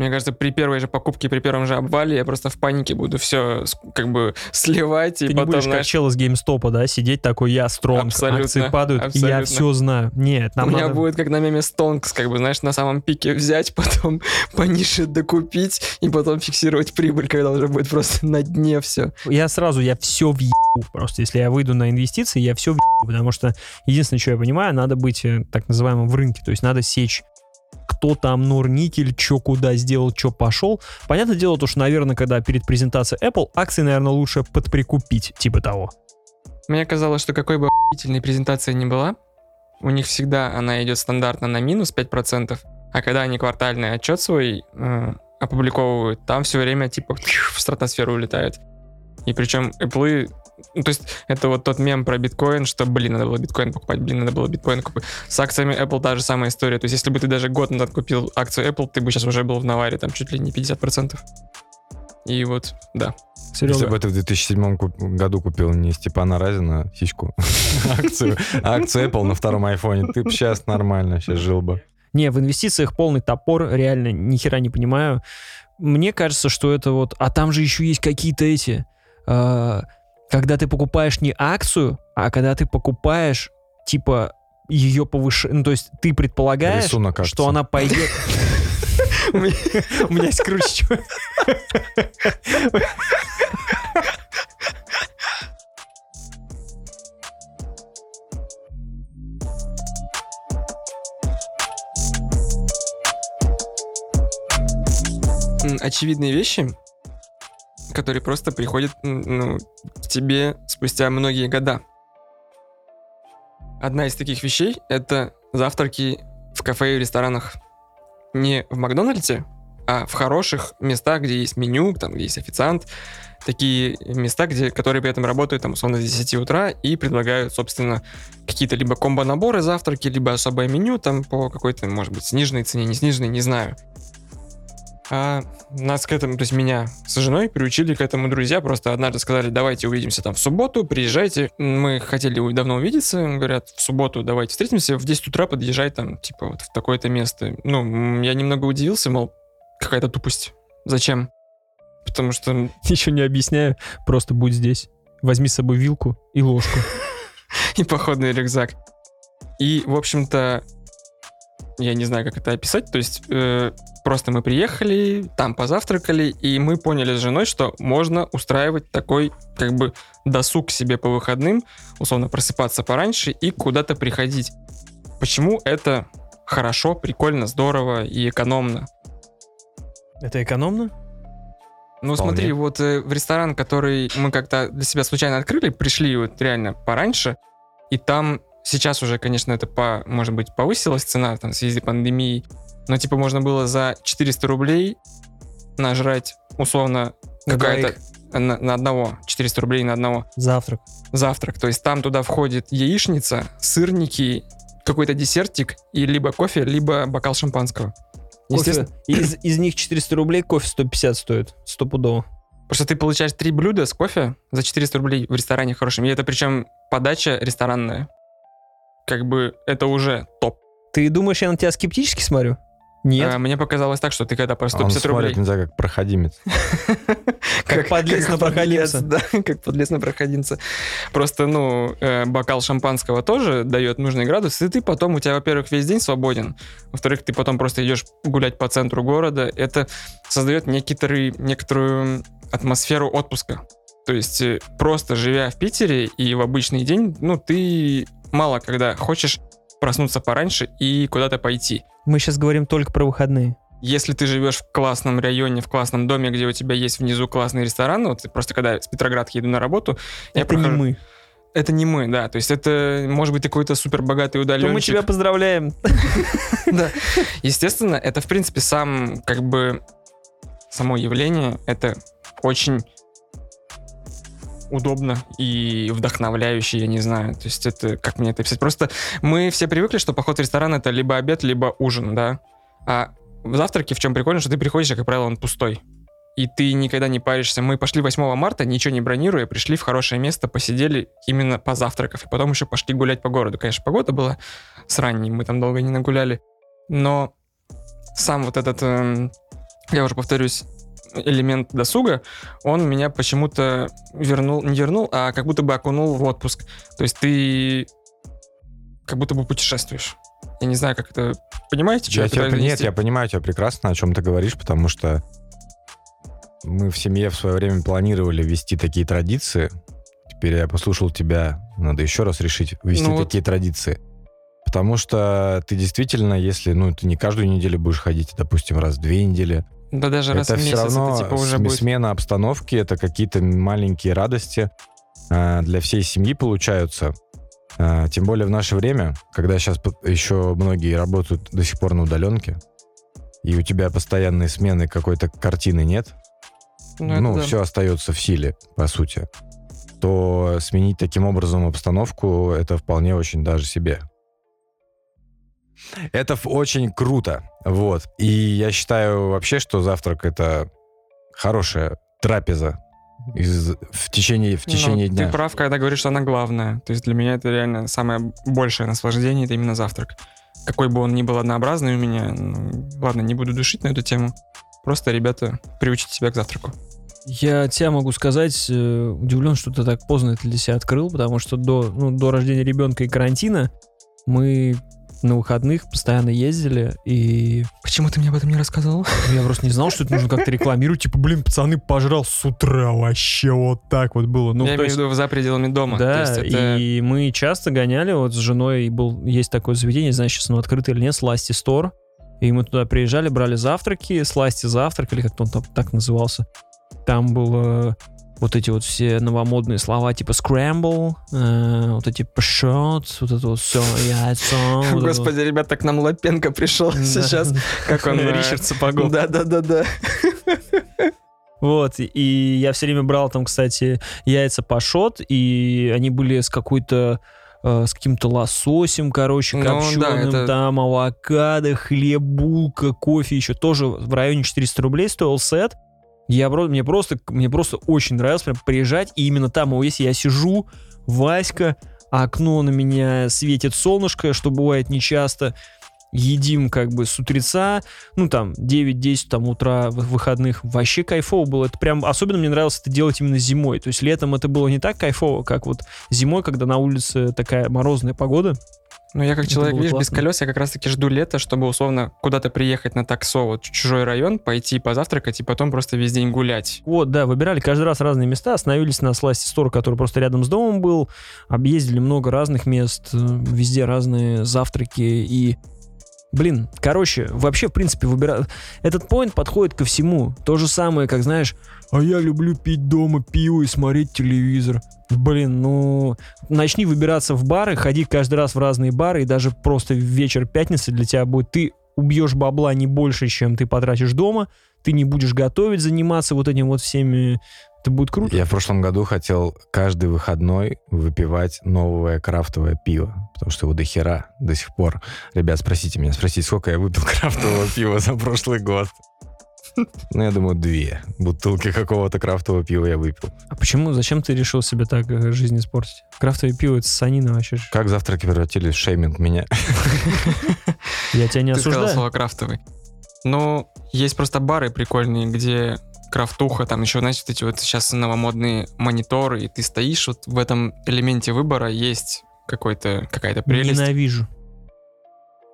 мне кажется, при первой же покупке, при первом же обвале я просто в панике буду все как бы сливать и Ты не потом, будешь как знаешь, чел из GameStop, да, сидеть такой, я стронг, Абсолютно, акции падают, я абсолютно. все знаю. Нет, нам у меня надо- будет как на меме Стонкс, как бы, знаешь, на самом пике взять, [LAUGHS] потом пониже докупить и потом фиксировать прибыль, когда уже будет просто на дне все. Я сразу, я все въебу. Просто если я выйду на инвестиции, я все въебу. Потому что единственное, что я понимаю, надо быть э, так называемым в рынке. То есть надо сечь кто там Норникель, что куда сделал, что пошел. Понятное дело, то, что, наверное, когда перед презентацией Apple, акции, наверное, лучше подприкупить, типа того. Мне казалось, что какой бы охуительной презентация ни была, у них всегда она идет стандартно на минус 5%, а когда они квартальный отчет свой э, опубликовывают, там все время типа в стратосферу улетают. И причем Apple, то есть это вот тот мем про биткоин, что, блин, надо было биткоин покупать, блин, надо было биткоин купить. С акциями Apple та же самая история. То есть если бы ты даже год назад купил акцию Apple, ты бы сейчас уже был в наваре, там чуть ли не 50%. И вот, да. Серега, Если бы ты в 2007 куп- году купил не Степана Разина сиську, [LAUGHS] акцию, акцию Apple на втором айфоне, ты бы сейчас нормально сейчас жил бы. Не, в инвестициях полный топор, реально, ни хера не понимаю. Мне кажется, что это вот... А там же еще есть какие-то эти... э, когда ты покупаешь не акцию, а когда ты покупаешь, типа, ее повышение... Ну, то есть ты предполагаешь, Рисунок акции. что она пойдет... [LAUGHS] У меня есть круче. очевидные вещи, которые просто приходят м, ну, к тебе спустя многие года. Одна из таких вещей — это завтраки в кафе и ресторанах. Не в Макдональдсе, а в хороших местах, где есть меню, там, где есть официант. Такие места, где, которые при этом работают, там, условно, с 10 утра и предлагают, собственно, какие-то либо комбо-наборы завтраки, либо особое меню, там, по какой-то, может быть, сниженной цене, не сниженной, не знаю. А нас к этому, то есть меня с женой приучили к этому друзья, просто однажды сказали, давайте увидимся там в субботу, приезжайте. Мы хотели давно увидеться, говорят, в субботу давайте встретимся, в 10 утра подъезжай там, типа, вот в такое-то место. Ну, я немного удивился, мол, какая-то тупость. Зачем? Потому что [LAUGHS] Ничего не объясняю, просто будь здесь. Возьми с собой вилку и ложку. [LAUGHS] и походный рюкзак. И, в общем-то, я не знаю, как это описать. То есть э, просто мы приехали, там позавтракали, и мы поняли с женой, что можно устраивать такой как бы досуг себе по выходным, условно просыпаться пораньше и куда-то приходить. Почему это хорошо, прикольно, здорово и экономно? Это экономно? Ну, Вполне. смотри, вот э, в ресторан, который мы как-то для себя случайно открыли, пришли вот реально пораньше, и там сейчас уже, конечно, это, по, может быть, повысилась цена там, в связи с пандемией, но, типа, можно было за 400 рублей нажрать, условно, На какая-то... На, на одного, 400 рублей на одного Завтрак. завтрак. То есть там туда входит яичница, сырники, какой-то десертик и либо кофе, либо бокал шампанского. Естественно, Кофе. Из, из них 400 рублей, кофе 150 стоит. Стопудово. Потому что ты получаешь три блюда с кофе за 400 рублей в ресторане хорошем. И это причем подача ресторанная. Как бы это уже топ. Ты думаешь, я на тебя скептически смотрю? Нет. А, мне показалось так, что ты когда по А он 150 смотрит, рублей... не знаю, как проходимец. [LAUGHS] Как подлец на проходимца. Да, [LAUGHS] как подлец на проходимца. Просто, ну, э, бокал шампанского тоже дает нужный градус, и ты потом, у тебя, во-первых, весь день свободен, во-вторых, ты потом просто идешь гулять по центру города. Это создает некоторую атмосферу отпуска. То есть э, просто живя в Питере и в обычный день, ну, ты мало когда хочешь проснуться пораньше и куда-то пойти. Мы сейчас говорим только про выходные. Если ты живешь в классном районе, в классном доме, где у тебя есть внизу классный ресторан, вот просто когда с Петроградки еду на работу, я Это не прохожу- мы. Это не мы, да. То есть это может быть какой-то супер богатый удаленщик. мы тебя поздравляем. [LAUGHS] Да. Естественно, это в принципе сам как бы само явление. Это очень удобно и вдохновляюще, я не знаю. То есть это, как мне это описать? Просто мы все привыкли, что поход в ресторан это либо обед, либо ужин, да. А в завтраке в чем прикольно, что ты приходишь, и, как правило, он пустой. И ты никогда не паришься. Мы пошли 8 марта, ничего не бронируя, пришли в хорошее место, посидели именно позавтракав. И потом еще пошли гулять по городу. Конечно, погода была с ранней, мы там долго не нагуляли. Но сам вот этот, эм, я уже повторюсь, элемент досуга, он меня почему-то вернул, не вернул, а как будто бы окунул в отпуск. То есть ты как будто бы путешествуешь. Я не знаю, как это... Понимаете, что Я я тебя- нет, я понимаю тебя прекрасно, о чем ты говоришь, потому что мы в семье в свое время планировали вести такие традиции. Теперь я послушал тебя, надо еще раз решить вести Ну вот. такие традиции. Потому что ты действительно, если, ну, ты не каждую неделю будешь ходить, допустим, раз в две недели, Да даже раз это в все месяц равно это типа уже будет... смена обстановки, это какие-то маленькие радости э, для всей семьи получаются. Э, Тем более в наше время, когда сейчас еще многие работают до сих пор на удаленке, и у тебя постоянные смены какой-то картины нет, Ну, ну, да. все остается в силе, по сути, то сменить таким образом обстановку, это вполне очень даже себе. Это очень круто, вот. И я считаю вообще, что завтрак это хорошая трапеза из, в течение, в Ну, течение дня. Ты прав, когда говоришь, что она главная. То есть для меня это реально самое большее наслаждение, это именно завтрак. Какой бы он ни был однообразный у меня, ну, ладно, не буду душить на эту тему. Просто, ребята, приучите себя к завтраку. Я тебя могу сказать, э, удивлен, что ты так поздно это для себя открыл, потому что до, ну, до рождения ребенка и карантина мы на выходных постоянно ездили, и Почему ты мне об этом не рассказывал? я просто не знал, что это нужно как-то рекламировать. Типа, блин, пацаны, пожрал с утра, вообще вот так вот было. Ну, Я имею в виду за пределами дома. Да, есть это- и мы часто гоняли, вот с женой был, есть такое заведение, не знаю, сейчас оно открыто или нет, Сласти Стор. И мы туда приезжали, брали завтраки, Сласти завтрак, или как-то он там так назывался. Там было вот эти вот все новомодные слова, типа scramble, э, вот эти пшот, вот это вот все, яйцо. [LAUGHS] вот это вот. Господи, ребята, к нам Лапенко пришел Да. сейчас. Как он... [LAUGHS] э, Ричард Сапогов. Да-да-да-да. [LAUGHS] Вот, и я все время брал там, кстати, яйца пашот, и они были с какой-то э, с каким-то лососем, короче, Ну, да, копченым, это- там авокадо, хлеб, булка, кофе еще тоже в районе 400 рублей стоил сет. Я, мне, просто, мне просто очень нравилось прям приезжать, и именно там, если я сижу, Васька, окно на меня светит солнышко, что бывает нечасто, едим как бы с утреца, ну там 9-10 там утра в выходных, вообще кайфово было. Это прям, особенно мне нравилось это делать именно зимой. То есть летом это было не так кайфово, как вот зимой, когда на улице такая морозная погода. Ну, я как Это человек, видишь, без классно. колес, я как раз-таки жду лета, чтобы условно куда-то приехать на таксо, вот в чужой район, пойти позавтракать и потом просто весь день гулять. Вот, да, выбирали каждый раз разные места, остановились на сласти стор, который просто рядом с домом был, объездили много разных мест, э, везде разные завтраки и... Блин, короче, вообще, в принципе, выбира... Этот поинт подходит ко всему. То же самое, как, знаешь, а я люблю пить дома пиво и смотреть телевизор. Блин, ну, начни выбираться в бары, ходи каждый раз в разные бары, и даже просто вечер пятницы для тебя будет... Ты убьешь бабла не больше, чем ты потратишь дома, ты не будешь готовить, заниматься вот этим вот всеми... Это будет круто. Я в прошлом году хотел каждый выходной выпивать новое крафтовое пиво, потому что его до хера до сих пор. Ребят, спросите меня, спросите, сколько я выпил [LAUGHS] крафтового пива за прошлый год. [LAUGHS] Ну, я думаю, две бутылки какого-то крафтового пива я выпил. А почему, зачем ты решил себе так э, жизнь испортить? Крафтовое пиво, это санина вообще. Как завтраки превратились в шейминг меня? [LAUGHS] Я тебя не Ты сказал осуждаю. слово крафтовый. Но есть просто бары прикольные, где крафтуха, там еще, знаете, вот эти вот сейчас новомодные мониторы, и ты стоишь вот в этом элементе выбора, есть какой-то, какая-то прелесть. Ненавижу.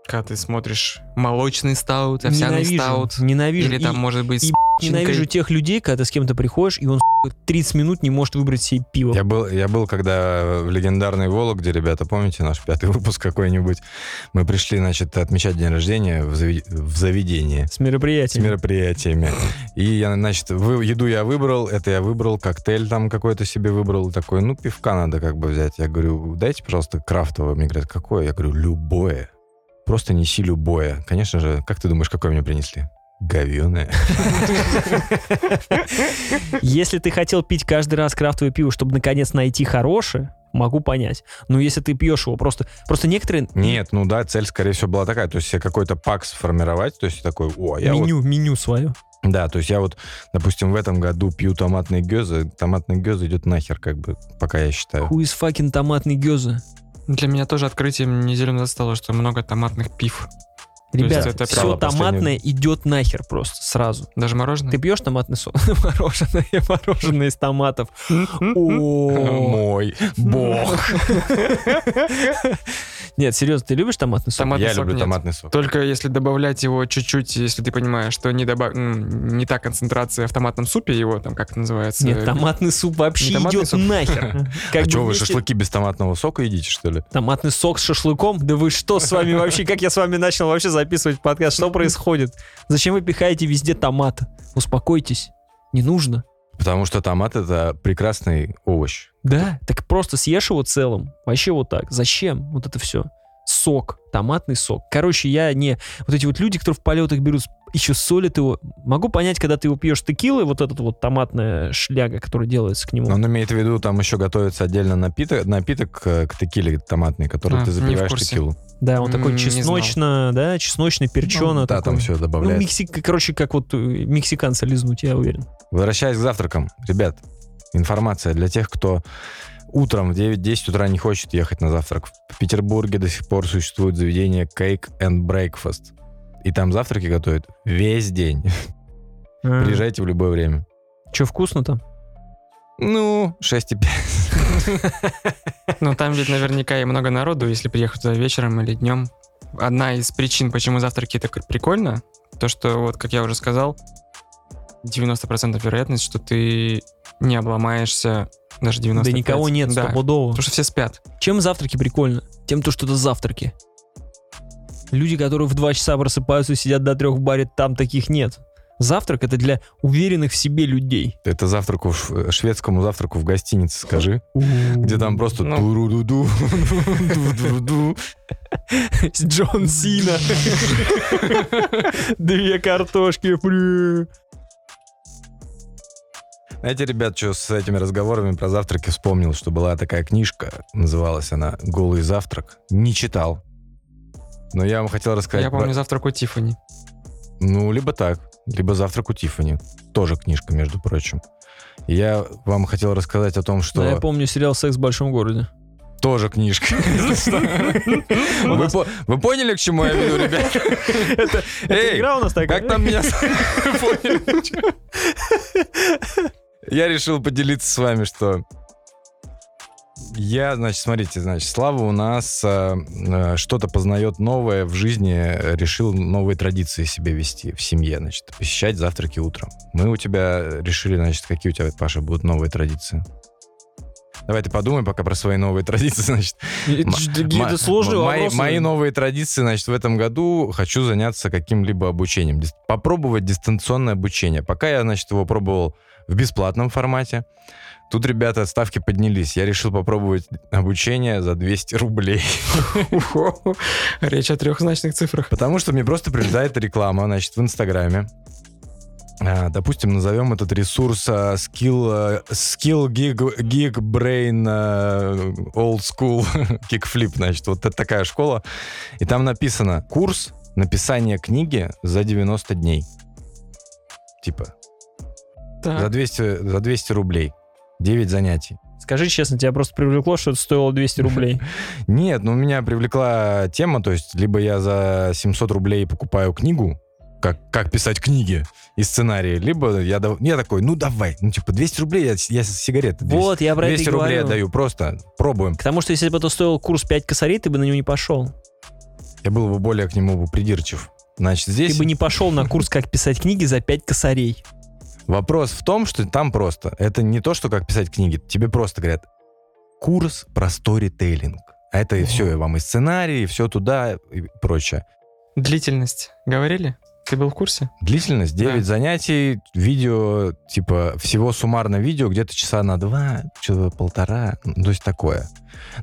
Когда ты смотришь молочный стаут, овсяный Ненавижу. стаут, Ненавижу. или там, И может быть, с и ненавижу тех людей, когда ты с кем-то приходишь, и он сука, 30 минут не может выбрать себе пиво. Я был, я был, когда в легендарной Вологде, ребята, помните наш пятый [LAUGHS] выпуск какой-нибудь? Мы пришли, значит, отмечать день рождения в, зави- в заведение. С с мероприятием. мероприятиями. И я, значит, вы- еду я выбрал, это я выбрал, коктейль там какой-то себе выбрал. Такой, ну, пивка надо как бы взять. Я говорю, дайте, пожалуйста, крафтовое. Мне говорят, какое? Я говорю, любое. Просто неси любое. Конечно же, как ты думаешь, какое мне принесли? Говеное. Если ты хотел пить каждый раз крафтовое пиво, чтобы наконец найти хорошее, могу понять. Но если ты пьешь его просто... Просто некоторые... Нет, ну да, цель, скорее всего, была такая. То есть себе какой-то пак сформировать. То есть такой, о, я вот меню, меню свое. Да, то есть я вот, допустим, в этом году пью томатные гёзы. Томатный гёз идет нахер, как бы, пока я считаю. Who is fucking томатный гёза? Для меня тоже открытием неделю назад стало, что много томатных пив. Ребят, это все томатное идет нахер просто сразу. Даже мороженое. Ты пьешь томатный сок? [LAUGHS] Мороженое, мороженое из томатов. О. Мой бог. [LAUGHS] Нет, серьезно, ты любишь томатный сок? Томатный Я сок люблю нет. томатный сок. Только если добавлять его чуть-чуть, если ты понимаешь, что не, добав... м, не та концентрация в томатном супе его, там, как это называется? Нет, томатный суп вообще идет суп. нахер. [LAUGHS] Как А что, вы вместе- шашлыки без томатного сока едите, что ли? Томатный сок с шашлыком? Да вы что с вами вообще? Как я с вами начал вообще записывать подкаст? Что происходит? Зачем вы пихаете везде томат? Успокойтесь. Не нужно. Потому что томат — это прекрасный овощ. Да, так просто съешь его целым. Вообще вот так. Зачем вот это все? Сок, томатный сок. Короче, я не... Вот эти вот люди, которые в полетах берут, еще солят его. Могу понять, когда ты его пьешь текилой, вот этот вот томатная шляга, которая делается к нему. Он имеет в виду, там еще готовится отдельно напиток, напиток э, к текиле томатный, который А, ты в запиваешь текилу. Да, он такой чесночно, да, чесночный, перчено. Да, там все Ну, добавляется. мексик, короче, как вот э, мексиканца лизнуть, я уверен. Возвращаясь к завтракам, ребят, информация для тех, кто утром в 9-10 утра не хочет ехать на завтрак. В Петербурге до сих пор существует заведение Cake and Breakfast. И там завтраки готовят весь день. Приезжайте в любое время. Че, вкусно там? Ну, 6,5. Ну, там ведь наверняка и много народу, если приехать туда вечером или днем. Одна из причин, почему завтраки так прикольно, то, что, вот, как я уже сказал, 90% вероятность, что ты не обломаешься, даже 95%. Да никого нет, Да, стопудово. потому что все спят. Чем завтраки прикольно? Тем, то, что это завтраки. Люди, которые в 2 часа просыпаются и сидят до трех в баре, там таких нет. Завтрак это для уверенных в себе людей. Это завтраку, шведскому завтраку в гостинице, скажи. Где там просто Ну. ду-ду-ду. Джон Сина. Две картошки. Знаете, ребят, что с этими разговорами про завтраки вспомнил, что была такая книжка, называлась она «Голый завтрак». Не читал. Но я вам хотел рассказать... Я про- помню завтрак у Тиффани. Ну, либо так, либо «Завтрак у Тиффани». Тоже книжка, между прочим. Я вам хотел рассказать о том, что... Да, я помню сериал «Секс в большом городе». Тоже книжка. [LAUGHS] Вы по- Вы поняли, к чему я веду, [LAUGHS] ребят? Это Эй, игра у нас такая? Как там меня... [LAUGHS] Поняли? Я решил поделиться с вами, что Я, значит, смотрите, значит, Слава у нас э, э, что-то познает новое в жизни, решил новые традиции себе вести в семье, значит, посещать завтраки утром. Мы у тебя решили, значит, какие у тебя, Паша, будут новые традиции? Давай ты подумай пока про свои новые [LAUGHS] традиции, значит. Это, сложные мои, мои новые традиции, значит, в этом году хочу заняться каким-либо обучением. Попробовать дистанционное обучение. Пока я, значит, его пробовал в бесплатном формате. Тут, ребята, ставки поднялись. Я решил попробовать обучение за 200 рублей. Речь о трехзначных цифрах. Потому что мне просто прилетает реклама, значит, в Инстаграме. А, Допустим, назовем этот ресурс а, skill, а, skill gig, gig brain old school [LAUGHS] kickflip, значит, вот это такая школа. И там написано курс написания книги за 90 дней. Типа, за Так. 200, за 200 рублей. 9 занятий. Скажи честно, тебя просто привлекло, что это стоило 200 рублей. [LAUGHS] Нет, ну меня привлекла тема, то есть либо я за 700 рублей покупаю книгу, как, как писать книги и сценарии, либо я, я такой, ну давай, ну типа 200 рублей, я, я сигареты 200, Вот, я про это и 200 рублей говорю. отдаю, просто пробуем. К тому, что если бы это стоил курс 5 косарей, ты бы на него не пошел. Я был бы более к нему бы придирчив. Значит, здесь Ты бы не пошел на курс, как писать книги за 5 косарей. Вопрос в том, что там просто, это не то, что как писать книги, тебе просто говорят, курс про сторителлинг. А это и все, и вам и сценарий, и все туда, и прочее. Длительность. Говорили? Ты был в курсе? Длительность 9 Да. занятий, видео, типа, всего суммарно видео где-то часа на два, что полтора, ну, то есть такое.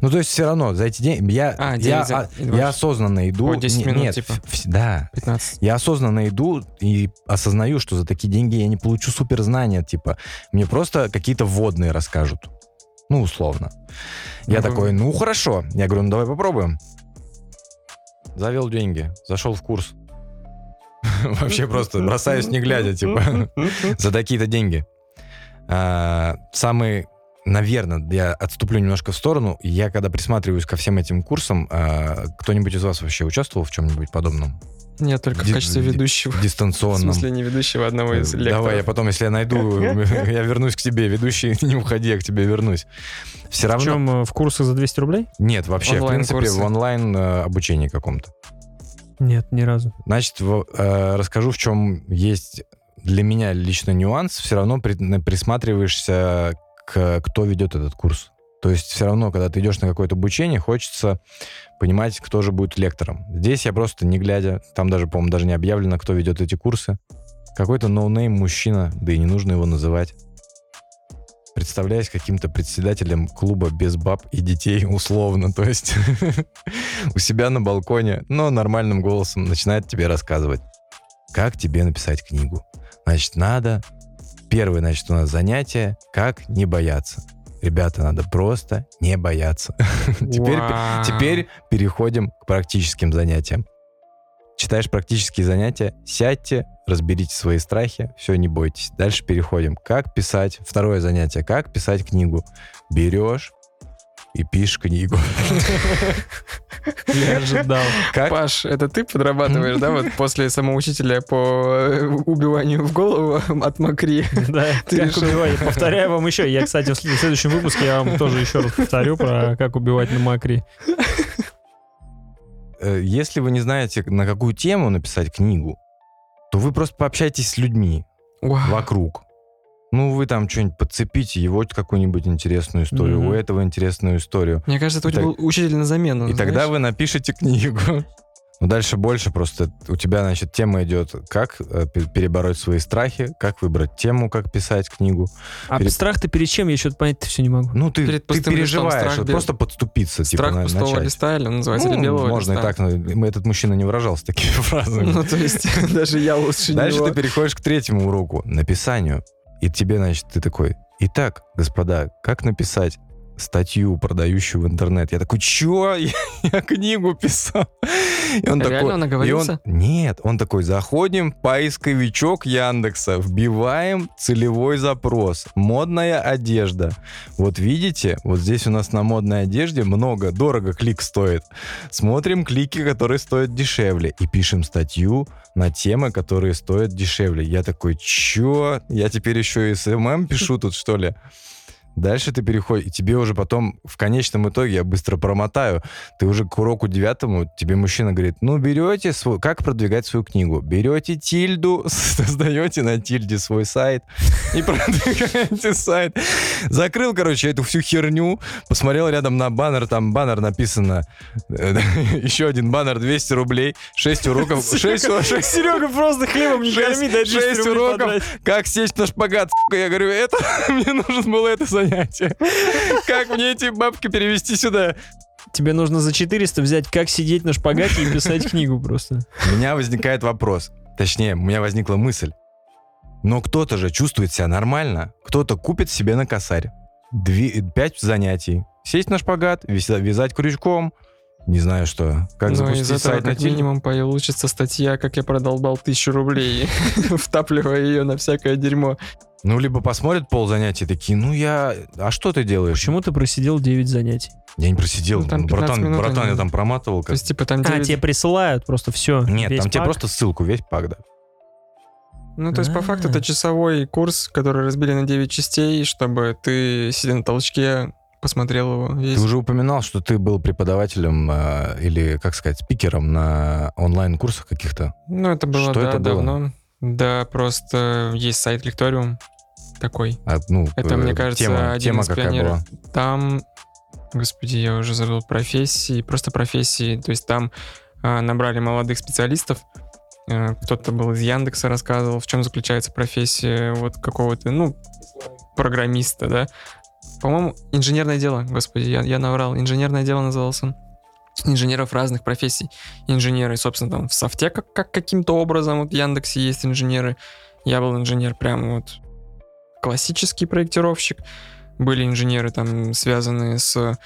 Ну, то есть все равно за эти деньги я, А, я, 9 за- а, я осознанно иду. По 10 не- минут, нет, типа. в- да. 15. Я осознанно иду и осознаю, что за такие деньги я не получу супер знания, типа, мне просто какие-то вводные расскажут. Ну, условно. Я Ну, такой, ну, хорошо. Я говорю, ну, давай попробуем. Завел деньги, зашел в курс. [LAUGHS] Вообще просто бросаюсь не глядя, типа, [LAUGHS] за такие-то деньги. А, Самый, наверное, я отступлю немножко в сторону. Я когда присматриваюсь ко всем этим курсам, а, кто-нибудь из вас вообще участвовал в чем-нибудь подобном? Нет, только в качестве ведущего. В Дистанционном? смысле, не ведущего, одного из лекторов. Давай, я потом, если я найду, [LAUGHS] я вернусь к тебе, ведущий, не уходи, я к тебе вернусь. Все В равно... чем э, в курсах за 200 рублей? Нет, вообще, в принципе, в онлайн э, обучении каком-то. Нет, ни разу. Значит, в- э, расскажу, в чем есть для меня лично нюанс. Все равно при- присматриваешься к кто ведет этот курс. То есть все равно, когда ты идешь на какое-то обучение, хочется понимать, кто же будет лектором. Здесь я просто не глядя, там даже, по-моему, даже не объявлено, кто ведет эти курсы. Какой-то no-name мужчина, да и не нужно его называть. Представляясь каким-то председателем клуба без баб и детей, условно, то есть [LAUGHS] у себя на балконе, но нормальным голосом начинает тебе рассказывать, как тебе написать книгу. Значит, надо... Первое, значит, у нас занятие, как не бояться. Ребята, надо просто не бояться. [LAUGHS] Теперь, теперь переходим к практическим занятиям. Читаешь практические занятия, сядьте, разберите свои страхи, все, не бойтесь. Дальше переходим. Как писать? Второе занятие. Как писать книгу? Берешь и пишешь книгу. Я ожидал. Как Паш, это ты подрабатываешь, да, вот после самоучителя по э, убиванию в голову от Макри? Да, Ты как решил. убивать. Повторяю вам еще. Я, кстати, в след- в следующем выпуске я вам тоже еще раз повторю про как убивать на макри. Э, если вы не знаете, на какую тему написать книгу, то вы просто пообщайтесь с людьми Вау. вокруг. Ну, вы там что-нибудь подцепите, его какую-нибудь интересную историю, Мгм. у этого интересную историю. Мне кажется, это у тебя Так- был учитель на замену. И тогда знаешь? вы напишете книгу. Ну, дальше больше просто. У тебя, значит, тема идет, как э, пе- перебороть свои страхи, как выбрать тему, как писать книгу. А Перед- страх-то перед чем? Я что-то понять все не могу. Ну, ты, Перед ты переживаешь, страх вот бе- просто подступиться, типа, Страх на- пустого начать. листа, или называется, Ну, или белого можно листа? и так, но мы- этот мужчина не выражался такими [LAUGHS] фразами. Ну, то есть, [LAUGHS] даже я лучше Дальше ты переходишь к третьему уроку, написанию. И тебе, значит, ты такой, итак, господа, как написать статью, продающую в интернет? Я такой, чё? [LAUGHS] Я, я книгу писал. И он Реально такой, он и оговорился? он- нет, он такой, заходим поисковичок Яндекса, вбиваем целевой запрос, модная одежда. Вот видите, вот здесь у нас на модной одежде много, дорого клик стоит. Смотрим клики, которые стоят дешевле, и пишем статью на темы, которые стоят дешевле. Я такой, чё? Я теперь еще и SMM пишу тут, что ли? Дальше ты переходишь, и тебе уже потом, в конечном итоге, я быстро промотаю, ты уже к уроку девятому, тебе мужчина говорит, ну, берете свой, как продвигать свою книгу? Берете тильду, [LAUGHS] создаете на тильде свой сайт и продвигаете сайт. Закрыл, короче, эту всю херню, посмотрел рядом на баннер, там баннер написано, э, [LAUGHS] еще один баннер, 200 рублей, 6 уроков, 6, 6, [LAUGHS] Серега просто хлебом не корми, дай 200 шесть рублей уроков, потратить. как сесть на шпагат. Я говорю, это, мне нужно было это занятие. Как мне эти бабки перевести сюда? Тебе нужно за 400 взять «Как сидеть на шпагате» и писать книгу просто. У меня возникает вопрос. Точнее, у меня возникла мысль. Но кто-то же чувствует себя нормально. Кто-то купит себе на косарь. Две, пять занятий. Сесть на шпагат, вяза- вязать крючком. Не знаю что. Как Ну, запустить из сайт на как Тильде. минимум получится статья, как я продолбал тысячу рублей, [LAUGHS] втапливая ее на всякое дерьмо. Ну, либо посмотрят пол занятий такие, ну я... А что ты делаешь? Почему ты просидел 9 занятий? Я не просидел. Ну, там Ну, 15 братан, минут братан, они- я там проматывал. То Как... есть, типа, там А, 9... тебе присылают просто все. Нет, там тебе просто ссылку, весь пак, да. Ну, то есть, по факту, это А. часовой курс, который разбили на 9 частей, чтобы ты, сидя на толчке, посмотрел его весь. Ты уже упоминал, что ты был преподавателем э, или, как сказать, спикером на онлайн-курсах каких-то. Ну, это было, Что да, это было? давно. Да, просто есть сайт Лекториум такой. А, ну, Это, э, мне кажется, тема, один тема из какая пионеров. была? Там, господи, я уже забыл профессии, просто профессии. То есть там а, набрали молодых специалистов. А, Кто-то был из Яндекса рассказывал, в чем заключается профессия вот какого-то, ну, программиста, да. По-моему, инженерное дело, господи, я, я наврал. Инженерное дело назывался он. Инженеров разных профессий. Инженеры, собственно, там в софте как, как каким-то образом, вот в Яндексе есть инженеры. Я был инженер прям вот классический проектировщик. Были инженеры там связанные с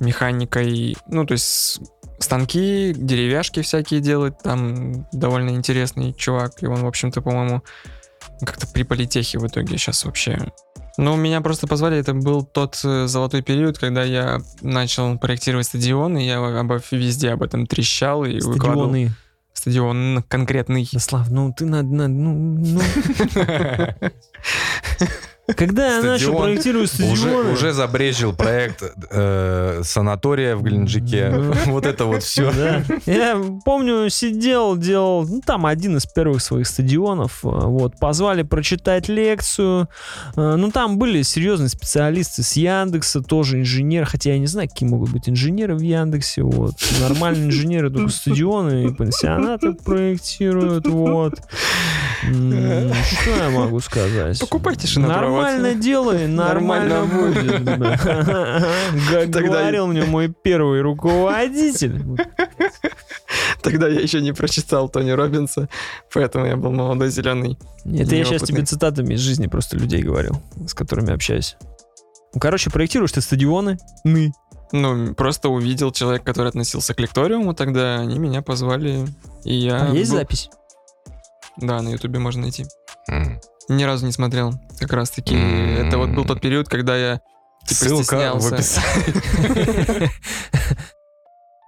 механикой, ну, то есть станки, деревяшки всякие делать. Там довольно интересный чувак, и он, в общем-то, по-моему, как-то при политехе в итоге сейчас вообще. Ну, меня просто позвали, это был тот э, золотой период, когда я начал проектировать стадионы, я обо, везде об этом трещал и выкладывал. Стадион конкретный. Слав, ну ты надо, надо, ну, ну. [LAUGHS] Когда я начал проектировать стадионы... уже забрежил проект э, санатория в Геленджике. Вот это вот все. Я помню, сидел, делал, ну, там один из первых своих стадионов, э, вот, позвали прочитать лекцию, Э, ну, там были серьезные специалисты с Яндекса, тоже инженер, хотя я не знаю, какие могут быть инженеры в Яндексе, вот, нормальные инженеры только стадионы и пансионаты проектируют, вот. Что я могу сказать? Покупайте шинопровод. Нормально делай, нормально будет. Как говорил мне мой первый руководитель. Тогда я еще не прочитал Тони Робинса, поэтому я был молодой зеленый. Это я сейчас тебе цитатами из жизни просто людей говорил, с которыми общаюсь. Ну, короче, проектируешь ты стадионы, ны. Ну, просто увидел человек, который относился к лекториуму, тогда они меня позвали, и я... А есть был- запись? Да, на ютубе можно найти. М. Ни разу не смотрел. Как раз таки, М. это вот был тот период, когда я типа Ссылка в стеснялся. описании. [LAUGHS]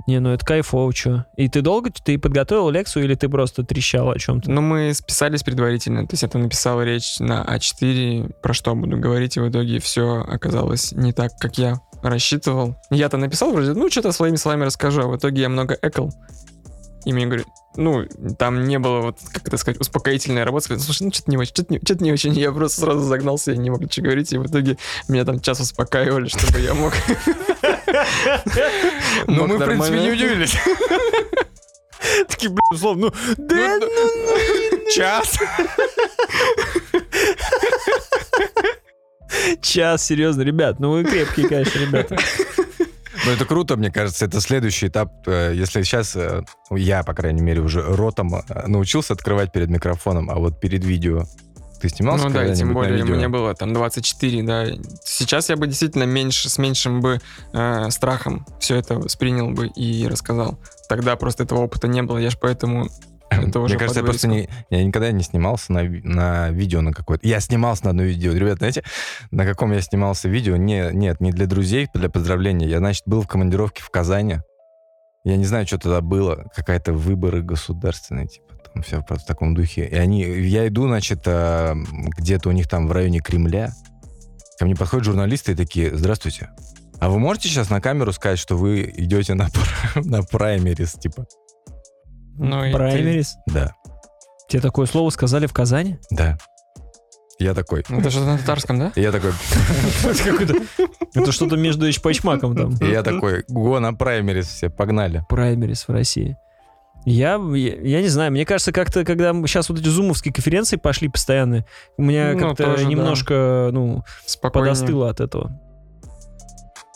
Не, ну это кайфово, чё. И ты долго, ты подготовил лекцию или ты просто трещал о чем-то? Но мы списались предварительно, то есть я там написал речь на А4, про что буду говорить, и в итоге все оказалось не так, как я рассчитывал. Я-то написал вроде, ну, что-то своими словами расскажу, а в итоге я много экал. И мне говорят, ну, там не было, вот, как это сказать, успокоительной работы. Сказали, слушай, ну, что-то не очень, что-то не, не очень. Я просто сразу загнался, я не мог ничего говорить, и в итоге меня там час успокаивали, чтобы я мог... [LAUGHS] Ну, мог мы, в принципе, не удивились. [LAUGHS] Такие, блин, условно, ну, да, Ну, Час. [LAUGHS] час, серьезно, ребят, ну вы крепкие, конечно, ребята. Ну, это круто, мне кажется. Это следующий этап. Э, Если сейчас э, я, по крайней мере, уже ротом э, научился открывать перед микрофоном, а вот перед видео ты снимался Ну да, и тем более мне было там 24, да. Сейчас я бы действительно меньше, с меньшим бы э, страхом все это воспринял бы и рассказал. Тогда просто этого опыта не было, я ж поэтому это уже Мне кажется, я просто не, я никогда не снимался на, на видео на какое-то. Я снимался на одно видео. Ребят, знаете, на каком я снимался видео? Не, нет, не для друзей, для поздравления. Я, значит, был в командировке в Казани. Я не знаю, что тогда было. Какая-то выборы государственные, типа, там все в таком духе. И они, я иду, значит, а, где-то у них там в районе Кремля. ко мне подходят журналисты и такие, здравствуйте, а вы можете сейчас на камеру сказать, что вы идете на, [LAUGHS] на праймерис, типа? Ну, и ты- Праймерис. Да, Тебе такое слово сказали в Казани? да. Я такой, Ну, Это что-то на татарском, да? и я такой, [LAUGHS] Это что-то между Эчпачмаком там. и я такой, го на праймерис все, погнали. Праймерис в России. Я, я, я не знаю, мне кажется, как-то, когда сейчас вот эти зумовские конференции пошли постоянно, у меня Ну, как-то да. немножко, ну, Спокойнее. подостыло от этого.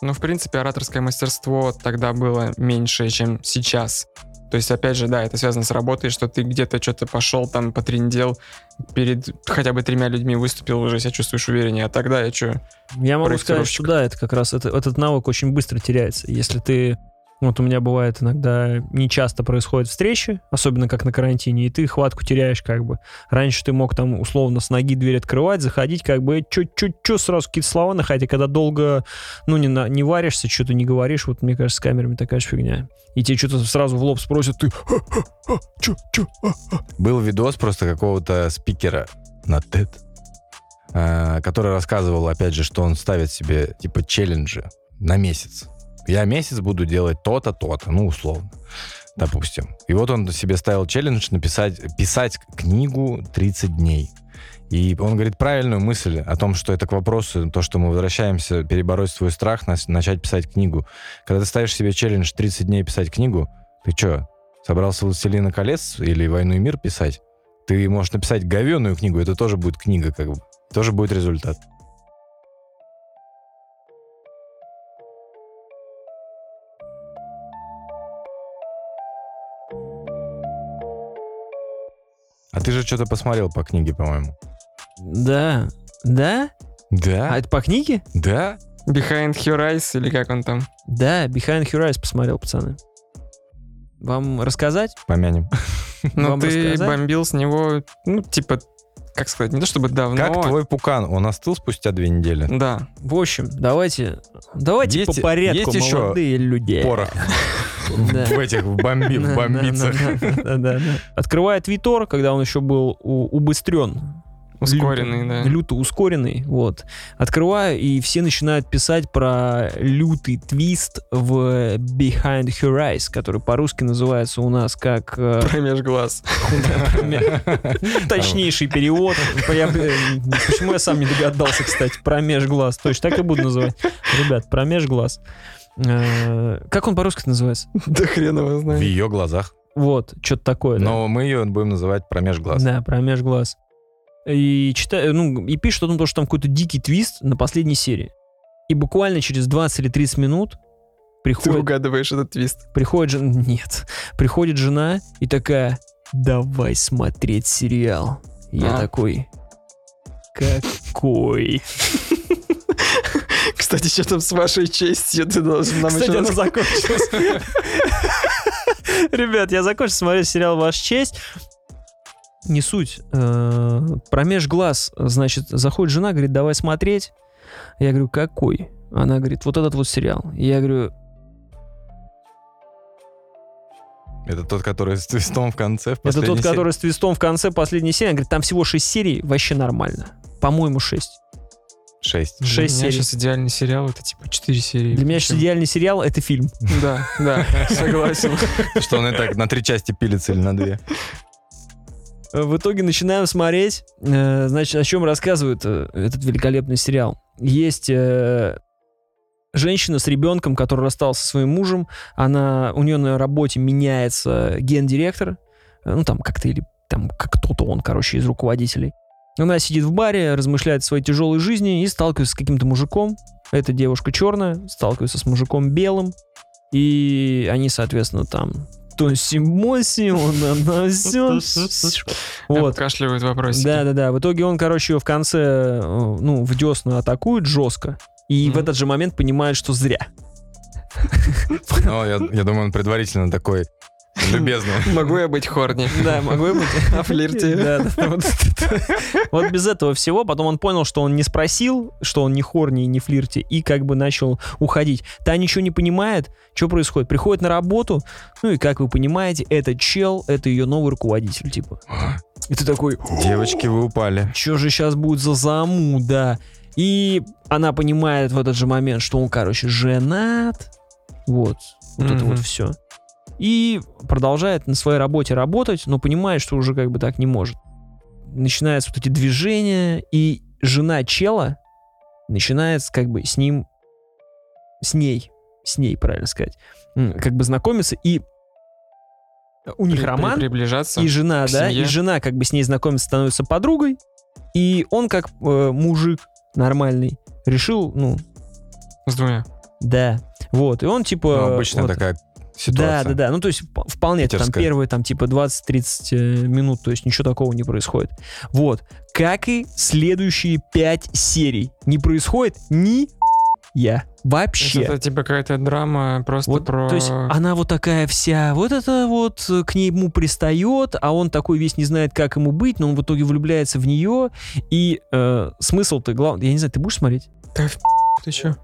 Ну, в принципе, ораторское мастерство тогда было меньше, чем сейчас. То есть, опять же, да, это связано с работой, что ты где-то что-то пошел, там, потрендел, перед хотя бы тремя людьми выступил, уже себя чувствуешь увереннее. А тогда я что? Я могу сказать, что да, это как раз это, этот навык очень быстро теряется. Если ты вот у меня бывает иногда не часто происходят встречи, особенно как на карантине, и ты хватку теряешь как бы. Раньше ты мог там условно с ноги дверь открывать, заходить, как бы чуть-чуть сразу какие-то слова находить, а когда долго, ну, не, на, не варишься, что-то не говоришь, вот мне кажется, с камерами такая же фигня. И тебе что-то сразу в лоб спросят, ты а, а?» Был видос просто какого-то спикера на TED, э, который рассказывал, опять же, что он ставит себе, типа, челленджи на месяц. Я месяц буду делать то-то, то-то, ну, условно, допустим. И вот он себе ставил челлендж написать, писать книгу 30 дней. И он говорит правильную мысль о том, что это к вопросу, то, что мы возвращаемся перебороть свой страх, начать писать книгу. Когда ты ставишь себе челлендж 30 дней писать книгу, ты что, собрался «Властелина колец» или «Войну и мир» писать? Ты можешь написать говеную книгу, это тоже будет книга, как бы. Тоже будет результат. Ты же что-то посмотрел по книге, по-моему. Да, да? А Да? это по книге? Да? Behind Your Eyes или как он там? Да, Behind Your Eyes посмотрел, пацаны. Вам рассказать? Помянем. [LAUGHS] Ну, ты рассказать? бомбил с него, ну, типа, как сказать, не то чтобы давно. Как твой пукан? Он остыл спустя две недели? Да. В общем, давайте, давайте Есть- по порядку, есть еще молодые люди. Порох. [LAUGHS] в этих в бомби- в Да, бомбицах. Открывает Витор, когда он еще был убыстрен. Ускоренный, люто, да. Люто ускоренный, вот. Открываю, и все начинают писать про лютый твист в Behind Her Eyes, который по-русски называется у нас как... э, [LAUGHS] Промеж глаз. Точнейший перевод. Почему я сам не догадался, кстати, промеж глаз. Точно так и буду называть. Ребят, промеж глаз. Э, Как он по-русски называется? [LAUGHS] Да хрен его В знает. ее глазах. Вот, что-то такое. да. Но мы ее будем называть промеж глаз. Да, промеж глаз. И читаю, ну, и пишет о том, что там какой-то дикий твист на последней серии. И буквально через 20 или 30 минут Ты приходит, угадываешь этот твист. приходит жена... [LAUGHS] Нет. Приходит жена и такая, давай смотреть сериал. Я А. такой, какой? [LAUGHS] Кстати, что там с вашей честью ты должен нам Кстати, еще она закончилась. [LAUGHS] Ребят, я закончил смотреть сериал «Ваша честь». Не суть. Э, Промеж глаз, значит, заходит жена, говорит, давай смотреть. Я говорю, какой? Она говорит, вот этот вот сериал. Я говорю, Это тот, который с твистом в конце. в это тот, серии. который с твистом в конце последней серии. Она говорит, там всего 6 серий, вообще нормально. По-моему, 6. Шесть. Для Шесть меня серий. сейчас идеальный сериал, это типа 4 серии. Для меня сейчас идеальный сериал — это фильм. [LAUGHS] Да, да, согласен. [LAUGHS] Что он и так на три части пилится или на две. Э, В итоге начинаем смотреть. Э, Значит, о чем рассказывает э, этот великолепный сериал. Есть женщина с ребенком, который расстался со своим мужем. Она, у нее на работе меняется гендиректор. Ну, там как-то или там как кто-то он, короче, из руководителей. Она сидит в баре, размышляет о своей тяжелой жизни и сталкивается с каким-то мужиком. Эта девушка черная, сталкивается с мужиком белым. И они, соответственно, там Тоси-моси, он она все. Вот. Кашливают вопросики. Да, да, да. В итоге он, короче, ее в конце, э, ну, в десна атакует жестко. И в этот же момент понимает, что зря. [LAUGHS] Но я, я думаю, он предварительно такой любезный. [LAUGHS] Могу я быть хорни? Да, могу я быть. О [LAUGHS] флирте. Да, да, вот это. Вот без этого всего. Потом он понял, что он не спросил, что он не хорни и не флирте, и как бы начал уходить. Та ничего не понимает, что происходит. Приходит на работу, ну и как вы понимаете, этот чел, это ее новый руководитель, типа. И ты такой, Девочки, вы упали. что же сейчас будет за заму, да. И она понимает в этот же момент, что он, короче, женат. Вот. Вот это Мгм. вот все. И продолжает на своей работе работать, но понимает, что уже как бы так не может. Начинаются вот эти движения, и жена чела начинает как бы с ним, с ней, с ней, правильно сказать, как бы знакомиться, и у них При- при- роман, приближаться. и жена, да, семье. и жена как бы с ней знакомится, становится подругой, и он как э, мужик нормальный решил, ну, С двумя. да, вот, и он типа... Ну, обычная вот, такая ситуация. да, да. Ну, то есть вполне это там Питерская. первые там типа 20-30 э, минут, то есть ничего такого не происходит. Вот. Как и следующие 5 серий. Не происходит ни я вообще. Это типа какая-то драма просто Вот, про... То есть она вот такая вся, вот это вот э, к нему пристает, а он такой весь не знает, как ему быть, но он в итоге влюбляется в нее. И э, смысл-то главный, я не знаю, ты будешь смотреть? Да ты чё?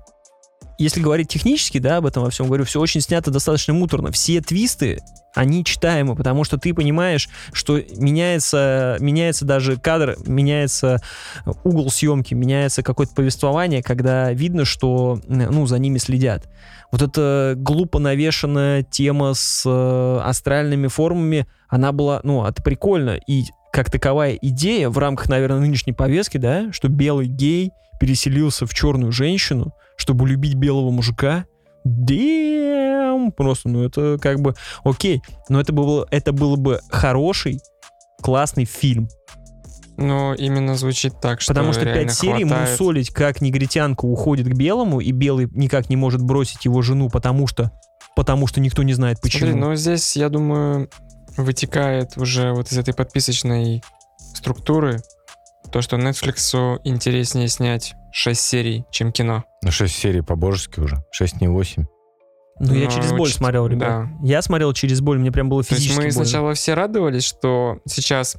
Если говорить технически, да, об этом во всем говорю, все очень снято достаточно муторно. Все твисты, они читаемы, потому что ты понимаешь, что меняется, меняется даже кадр, меняется угол съемки, меняется какое-то повествование, когда видно, что ну, за ними следят. Вот эта глупо навешенная тема с э, астральными формами, она была, ну, это прикольно. И как таковая идея в рамках, наверное, нынешней повестки, да, что белый гей переселился в черную женщину, чтобы любить белого мужика. Дэм! Просто, ну это как бы окей. Но это было, это было бы хороший, классный фильм. Но именно звучит так, что Потому что пять серий хватает. мусолить, как негритянка уходит к белому, и белый никак не может бросить его жену, потому что потому что никто не знает почему. Смотри, но здесь, я думаю, вытекает уже вот из этой подписочной структуры то, что Netflix интереснее снять 6 серий, чем кино. Ну, 6 серий по-божески уже. 6, не 8. Ну, я Ну, через боль учит- смотрел, ребят. да. Я смотрел через боль, мне прям было То есть физически мы больно. сначала все радовались, что сейчас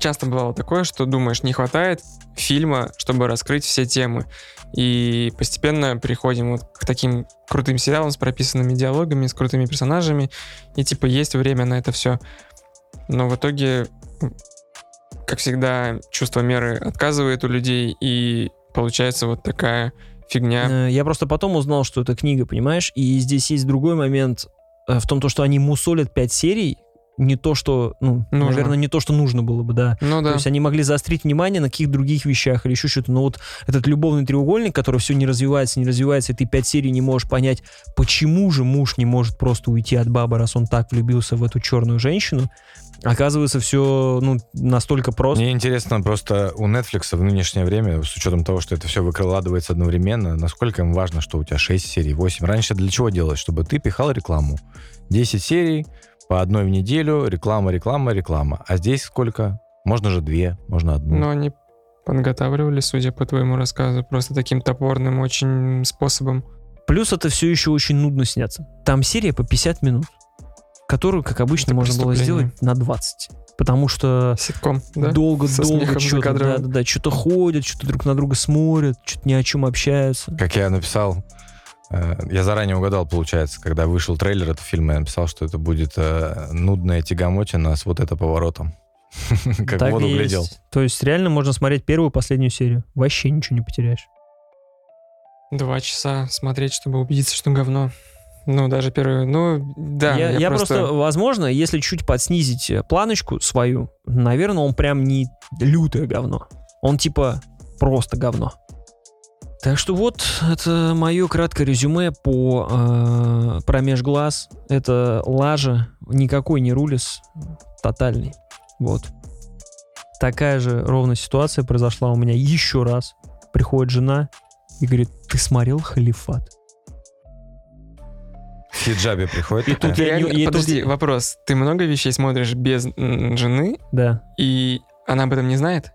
часто бывало такое, что думаешь, не хватает фильма, чтобы раскрыть все темы. И постепенно приходим вот к таким крутым сериалам с прописанными диалогами, с крутыми персонажами, и типа есть время на это все. Но в итоге, как всегда, чувство меры отказывает у людей, и получается вот такая фигня. Э, Я просто потом узнал, что это книга, понимаешь? И здесь есть другой момент э, в том, то, что они мусолят пять серий, не то, что, ну, Нужно. наверное, не то, что нужно было бы, да. Ну То да. есть они могли заострить внимание на каких-то других вещах или еще что-то. Но вот этот любовный треугольник, который все не развивается, не развивается, и ты пять серий не можешь понять, почему же муж не может просто уйти от бабы, раз он так влюбился в эту черную женщину, оказывается, все ну, настолько просто. Мне интересно просто у Netflix в нынешнее время, с учетом того, что это все выкладывается одновременно, насколько им важно, что у тебя 6 серий, 8. Раньше для чего делать? Чтобы ты пихал рекламу. 10 серий, по одной в неделю, реклама, реклама, реклама. А здесь сколько? Можно же две, можно одну. Но они подготавливали, судя по твоему рассказу, просто таким топорным очень способом. Плюс это все еще очень нудно снятся. Там серия по 50 минут, которую, как обычно, Это можно было сделать на 20. Потому что Ситком, да? долго-долго Со смехом что-то, да, да, да, что-то ходят, что-то друг на друга смотрят, что-то ни о чем общаются. Как я написал, э, я заранее угадал, получается, когда вышел трейлер этого фильма, я написал, что это будет э, нудная тягомотина с вот это поворотом. [LAUGHS] Как воду глядел. То есть реально можно смотреть первую и последнюю серию. Вообще ничего не потеряешь. Два часа смотреть, чтобы убедиться, что говно. Ну, даже первый... Ну, да, я, я, я просто... возможно, если чуть подснизить э, планочку свою, наверное, он прям не лютое говно. Он типа просто говно. Так что вот, это мое краткое резюме по э, промеж глаз. Это лажа, никакой не рулис, тотальный. Вот. Такая же ровно ситуация произошла у меня еще раз. Приходит жена и говорит, ты смотрел «Халифат»? В хиджабе приходит И тут я не- Подожди, вопрос. Ты много вещей смотришь без жены, Да. и она об этом не знает?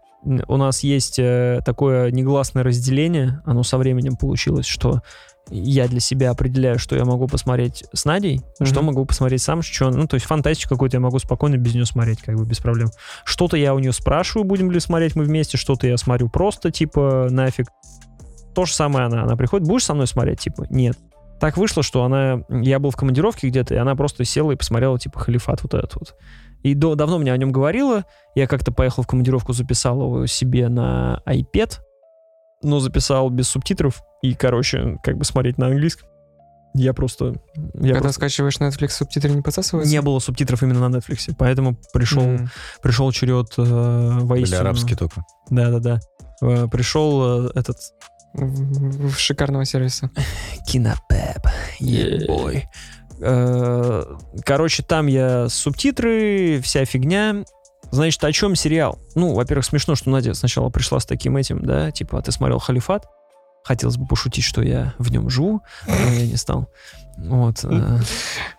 у нас есть э, такое негласное разделение, оно со временем получилось, что я для себя определяю, что я могу посмотреть с Надей, что Мгм. могу посмотреть сам, что, ну, то есть фантастику какую-то я могу спокойно без нее смотреть, как бы без проблем. Что-то я у нее спрашиваю, будем ли смотреть мы вместе, что-то я смотрю просто, типа, нафиг. То же самое она, она приходит, будешь со мной смотреть, типа, нет. Так вышло, что она, я был в командировке где-то, и она просто села и посмотрела, типа, халифат вот этот вот. И до, давно мне о нем говорила, я как-то поехал в командировку, записал его себе на iPad. но записал без субтитров и, короче, как бы смотреть на английском. Я просто... Я Когда просто... скачиваешь Netflix, субтитры не подсасываются? Не было субтитров именно на Netflix, поэтому пришел, М. пришел черед э, воистину... арабские только. Да-да-да. Э, пришел э, этот шикарного сервиса. Кинопеп. Boy. Э, Короче, там я субтитры, вся фигня. Значит, о чем сериал? Ну, во-первых, смешно, что Надя сначала пришла с таким этим, да, типа, а ты смотрел «Халифат»? Хотелось бы пошутить, что я в нем живу, но я не стал. Вот. э,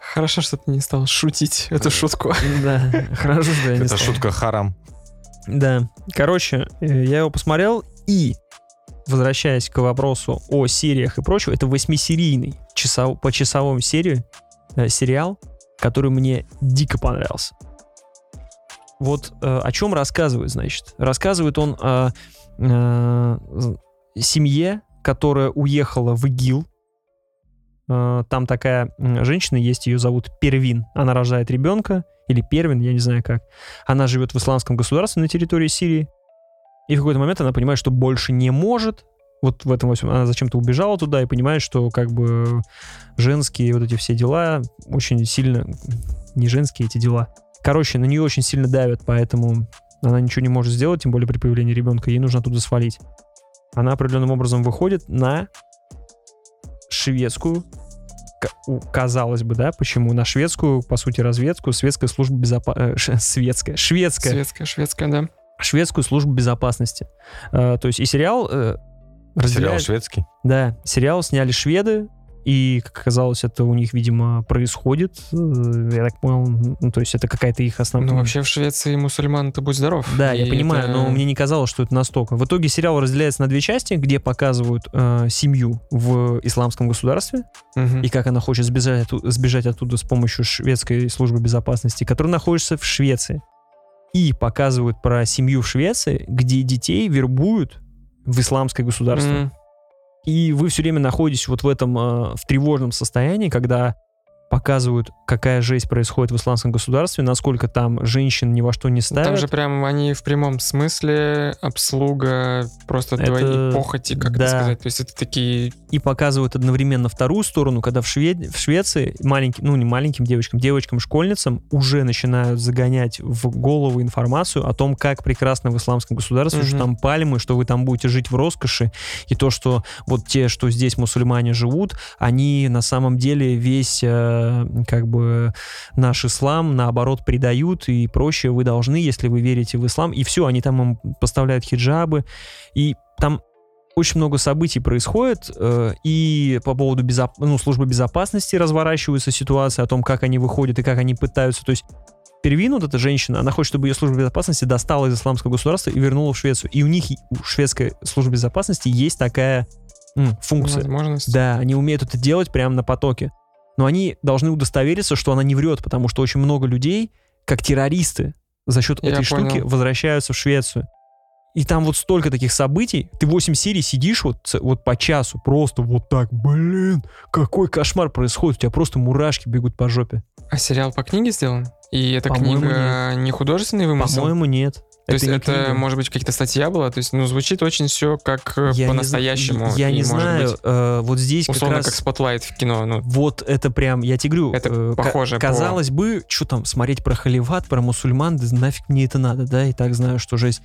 Хорошо, что ты не стал шутить эту шутку. Да, хорошо, что я не Это стал. шутка харам. Да. Короче, э, я его посмотрел и, возвращаясь к вопросу о сериях и прочего, это восьмисерийный часов, по часовому серию э, сериал, который мне дико понравился. Вот э, о чем рассказывает, значит. Рассказывает он о э, семье, которая уехала в ИГИЛ. Э, там такая женщина есть, ее зовут Первин. Она рожает ребенка, или Первин, я не знаю как. Она живет в исламском государстве на территории Сирии. И в какой-то момент она понимает, что больше не может. Вот в этом восьмом. Она зачем-то убежала туда и понимает, что как бы женские вот эти все дела очень сильно... Не женские эти дела. Короче, на нее очень сильно давят, поэтому она ничего не может сделать, тем более при появлении ребенка. Ей нужно оттуда свалить. Она определенным образом выходит на шведскую казалось бы, да, почему на шведскую, по сути, разведку, светская служба безопасности, [LAUGHS] светская, шведская, Светская, шведская, да. Шведскую службу безопасности. Э, то есть и сериал э, Сериал разделяет- шведский. Да, сериал сняли шведы, и, как оказалось, это у них, видимо, происходит. Э, Я так понял, ну, то есть это какая-то их основная... Ну, вообще в Швеции мусульман ты будь здоров. Да, я И понимаю, это- но мне не казалось, что это настолько. В итоге сериал разделяется на две части, где показывают э, семью в исламском государстве, Мгм. и как она хочет сбежать, сбежать оттуда с помощью шведской службы безопасности, которая находится в Швеции. И показывают про семью в Швеции, где детей вербуют в исламское государство. М. И вы все время находитесь вот в этом э, в тревожном состоянии, когда показывают, какая жесть происходит в исламском государстве, насколько там женщин ни во что не ставят. Там же прям они в прямом смысле обслуга просто Это- твоей похоти, как да. это сказать. То есть это такие... и показывают одновременно вторую сторону, когда в, Шве- в Швеции маленьким, ну не маленьким девочкам, девочкам-школьницам уже начинают загонять в голову информацию о том, как прекрасно в исламском государстве, Мгм. что там пальмы, что вы там будете жить в роскоши, и то, что вот те, что здесь мусульмане живут, они на самом деле весь э, как бы наш ислам наоборот предают и прочее. Вы должны, если вы верите в ислам, и все, они там им поставляют хиджабы, и там очень много событий происходит, э, и по поводу безоп- ну, службы безопасности разворачиваются ситуации о том, как они выходят и как они пытаются. То есть Первин, вот эта женщина, она хочет, чтобы ее служба безопасности достала из исламского государства и вернула в Швецию. И у них, у шведской службы безопасности есть такая м, функция. Возможность. Да, они умеют это делать прямо на потоке. Но они должны удостовериться, что она не врет, потому что очень много людей, как террористы, за счет Я этой штуки понял. возвращаются в Швецию. И там вот столько таких событий. Ты 8 серий сидишь вот, вот по часу, просто вот так, блин, какой кошмар происходит. У тебя просто мурашки бегут по жопе. А сериал по книге сделан? И эта По-моему, книга не художественный вымысел? По-моему, нет. То есть это, книга. может быть, какая-то статья была? То есть, ну, звучит очень все как э, Я не по-настоящему. зна- Я не знаю, быть, э, вот здесь как условно, раз... как Spotlight в кино. Ну, Вот это прям, я тебе говорю, Это э, похоже по- казалось бы, что там, смотреть про халифат, про мусульман, да нафиг мне это надо, да, и так знаю, что жесть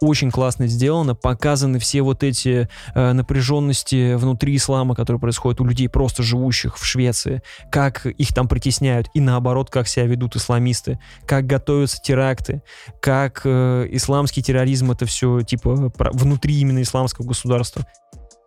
очень классно сделано, показаны все вот эти э, напряженности внутри ислама, которые происходят у людей, просто живущих в Швеции, как их там притесняют, и наоборот, как себя ведут исламисты, как готовятся теракты, как э, исламский терроризм это все, типа, про- внутри именно исламского государства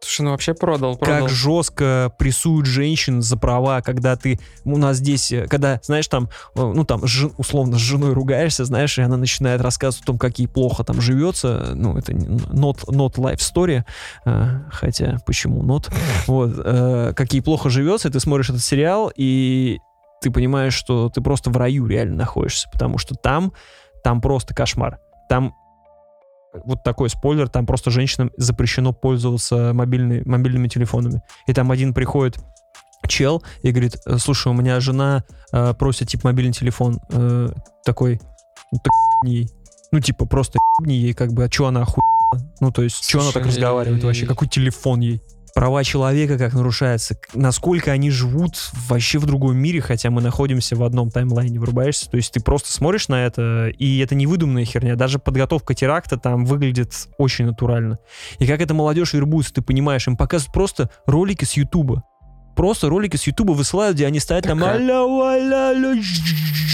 слушай, ну вообще продал, продал. как жестко прессуют женщин за права, когда ты у нас здесь, э, когда, знаешь, там, э, ну там, жен- условно, с женой ругаешься, знаешь, и она начинает рассказывать о том, как ей плохо там живется, ну, это not, not life story, э, хотя, почему not, вот, как ей плохо живется, и ты смотришь этот сериал, и ты понимаешь, что ты просто в раю реально находишься, потому что там, там просто кошмар. Там вот такой спойлер, там просто женщинам запрещено пользоваться мобильной, мобильными телефонами. И там один приходит чел и говорит, «Э, слушай, у меня жена э, просит, типа, мобильный телефон. Э, такой, ну, так ей. Ну, типа, просто ей, как бы, а что она охуела Ну, то есть, что она так разговаривает вообще? Какой телефон ей? Права человека как нарушаются, насколько они живут вообще в другом мире, хотя мы находимся в одном таймлайне, врубаешься. То есть ты просто смотришь на это, и это не выдуманная херня. Даже подготовка теракта там выглядит очень натурально. И как эта молодежь вербуется, ты понимаешь, им показывают просто ролики с Ютуба. Просто ролики с Ютуба высылают, где они стоят там Такая- «Аля,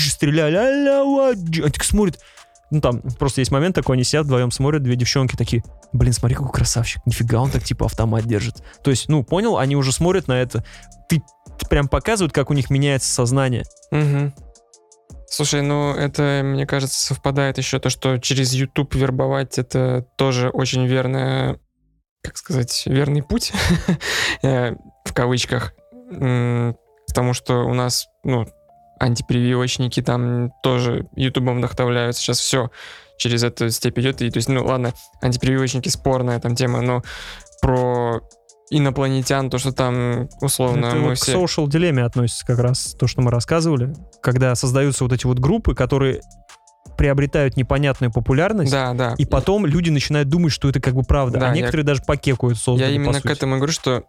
стреляли, аля, ва, дж». Они так смотрят, ну там просто есть момент такой, они сидят вдвоем смотрят, две девчонки такие, блин, смотри, какой красавчик, нифига он так типа автомат держит. То есть, ну, понял, они уже смотрят на это, ты прям показывают, как у них меняется сознание. Мгм. Слушай, ну это, мне кажется, совпадает еще то, что через YouTube вербовать это тоже очень верная, как сказать, верный путь, [LAUGHS] э, в кавычках, потому что у нас, ну, антипрививочники там тоже ютубом вдохновляются, сейчас все через эту степь идет, и то есть, ну ладно, антипрививочники спорная там тема, но про инопланетян, то, что там условно это мы вот все... к social дилемме относится как раз то, что мы рассказывали, когда создаются вот эти вот группы, которые приобретают непонятную популярность, Да, да. и потом люди начинают думать, что это как бы правда, Да, а я- некоторые даже покекают созданы, Я по именно к сути. этому и говорю, что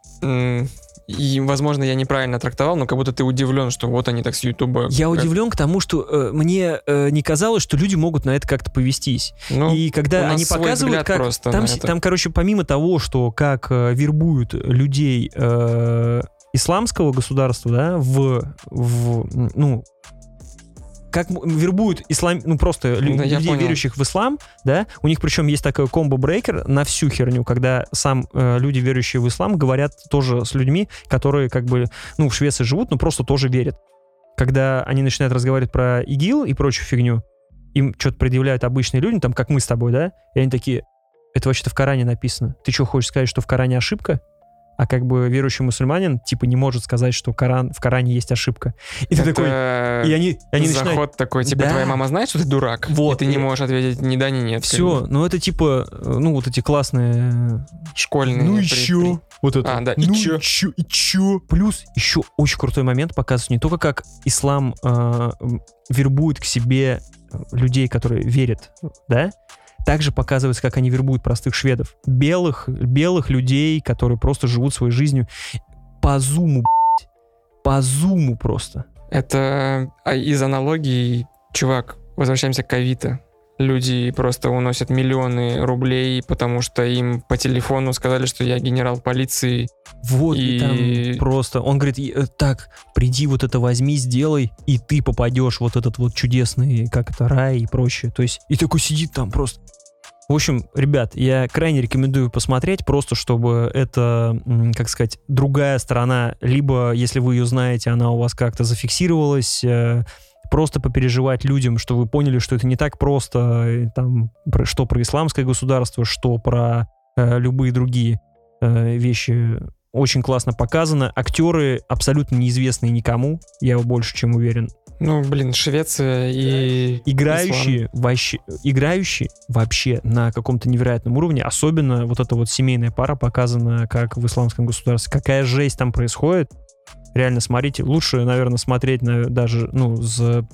и, возможно, я неправильно трактовал, но как будто ты удивлен, что вот они так с Ютуба. Я как- удивлен к тому, что э, мне э, не казалось, что люди могут на это как-то повестись. Ну, и когда они показывают, как просто там, там, короче, помимо того, что как э, вербуют людей э, исламского государства, да, в, в ну как вербуют ислам, ну просто я людей, понял. верующих в ислам, да, у них причем есть такой комбо-брейкер на всю херню, когда сам э, люди, верующие в ислам, говорят тоже с людьми, которые как бы, ну, в Швеции живут, но просто тоже верят. Когда они начинают разговаривать про ИГИЛ и прочую фигню, им что-то предъявляют обычные люди, там, как мы с тобой, да, и они такие, это вообще-то в Коране написано. Ты что, хочешь сказать, что в Коране ошибка? А как бы верующий мусульманин, типа, не может сказать, что Коран, в Коране есть ошибка. И ты это такой... И они, они заход начинают... такой, типа, Да. твоя мама знает, что ты дурак? Вот, И ты не можешь ответить ни да, ни нет. Все, ну это типа, э, ну вот эти классные... Школьные. Ну при- чё? Вот это. А, да, и ну чё? чё? И чё? Плюс еще очень крутой момент показывает не только как ислам э, вербует к себе э, людей, которые верят, да? Также показывается, как они вербуют простых шведов. Белых, белых людей, которые просто живут своей жизнью по зуму, блядь. по зуму просто. Это а, из аналогии, чувак, возвращаемся к Авито. Люди просто уносят миллионы рублей, потому что им по телефону сказали, что я генерал полиции. Вот, и, И- там просто, он говорит, «И, э, так, приди вот это возьми, сделай, и ты попадешь вот этот вот чудесный, как это, рай и прочее. То есть, и такой сидит там просто. В общем, ребят, я крайне рекомендую посмотреть, просто чтобы это, как сказать, другая сторона, либо, если вы ее знаете, она у вас как-то зафиксировалась, э, просто попереживать людям, что вы поняли, что это не так просто, э, там, про- что про исламское государство, что про э, любые другие э, вещи очень классно показано. Актеры абсолютно неизвестные никому, я больше чем уверен. Ну, блин, Швеция и... Играющие вообще, играющие вообще на каком-то невероятном уровне, особенно вот эта вот семейная пара показана как в исламском государстве. Какая жесть там происходит. Реально смотрите. Лучше, наверное, смотреть на, даже, ну, с-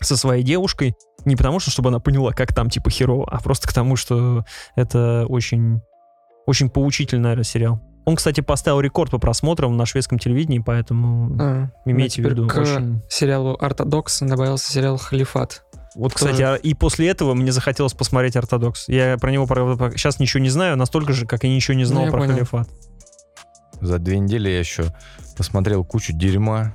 со своей девушкой. Не потому что, чтобы она поняла, как там, типа, херово, а просто к тому, что это очень, очень поучительный, наверное, сериал. Он, кстати, поставил рекорд по просмотрам на шведском телевидении, поэтому А, имейте в виду. к Очень... сериалу «Ортодокс» добавился сериал «Халифат». Вот, кстати, а- и после этого мне захотелось посмотреть «Ортодокс». Я про него правда, сейчас ничего не знаю, настолько же, как и ничего не знал Ну, про понял. «Халифат». За две недели я еще посмотрел кучу дерьма.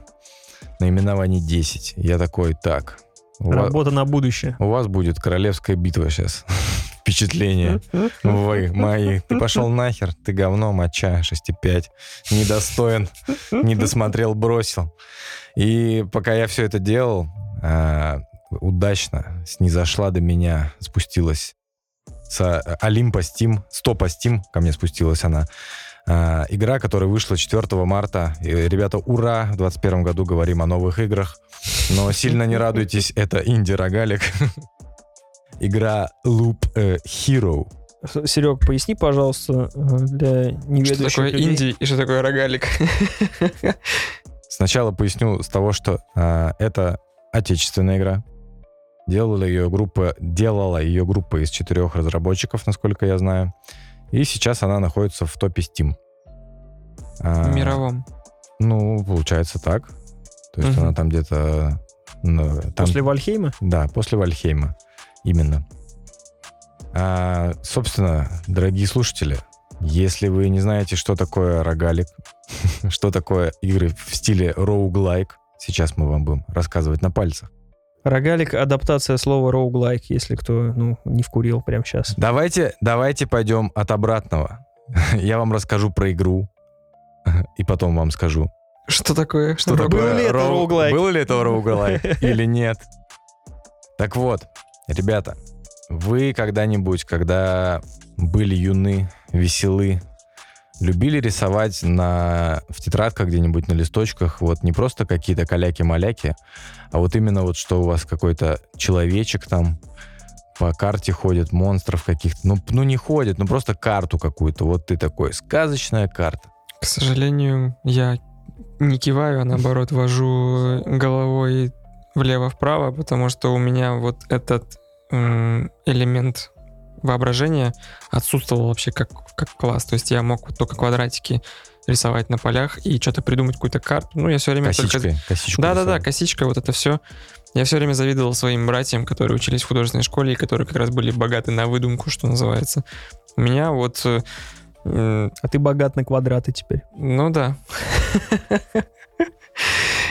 Наименований 10. Я такой, так, Работа на будущее. у вас будет королевская битва сейчас. [LAUGHS] Впечатление. Вы мои. Ты пошел нахер, ты говно, моча, 6,5. Недостоин, не досмотрел, бросил. И пока я все это делал, а, удачно снизошла до меня, спустилась с Олимпа Steam, с топа Steam, ко мне спустилась она. А, игра, которая вышла 4 марта. И, ребята, ура! В 2021 году говорим о новых играх. Но сильно не радуйтесь, [LAUGHS] это инди-рогалик. Игра Loop э, Hero. Серег, поясни, пожалуйста, э, для Что неведающих такое людей. инди и что такое рогалик? [LAUGHS] Сначала поясню с того, что а, это отечественная игра. Делала ее группа, делала ее группа из четырех разработчиков, насколько я знаю. И сейчас она находится в топе Steam. А, В мировом. Ну, получается так. То есть Мгм. она там где-то... ну, там- После Вальхейма? Да, после Вальхейма. Именно. А, собственно, дорогие слушатели, если вы не знаете, что такое рогалик, [LAUGHS] что такое игры в стиле роуглайк, сейчас мы вам будем рассказывать на пальцах. Рогалик — адаптация слова роуглайк, если кто ну, не вкурил прямо сейчас. Давайте, давайте пойдем от обратного. [LAUGHS] Я вам расскажу про игру, [LAUGHS] и потом вам скажу, Что такое? что Было такое ли это роу- роуглайк? Было ли это роуглайк [LAUGHS] или нет? Так вот, ребята, вы когда-нибудь, когда были юны, веселы, любили рисовать на, в тетрадках где-нибудь на листочках вот не просто какие-то каляки-маляки, а вот именно вот что у вас какой-то человечек там по карте ходит, монстров каких-то. Ну, ну не ходит, ну просто карту какую-то. Вот ты такой, сказочная карта. К сожалению, я не киваю, а наоборот [LAUGHS] вожу головой влево-вправо, потому что у меня вот этот элемент воображения отсутствовал вообще как, как класс. То есть я мог только квадратики рисовать на полях и что-то придумать, какую-то карту. Ну, я все время только... Косичкой. косичку Да-да-да, косичка, вот это все. Я все время завидовал своим братьям, которые учились в художественной школе и которые как раз были богаты на выдумку, что называется. У меня вот... э, А ты богат на квадраты теперь. ну да. [LAUGHS]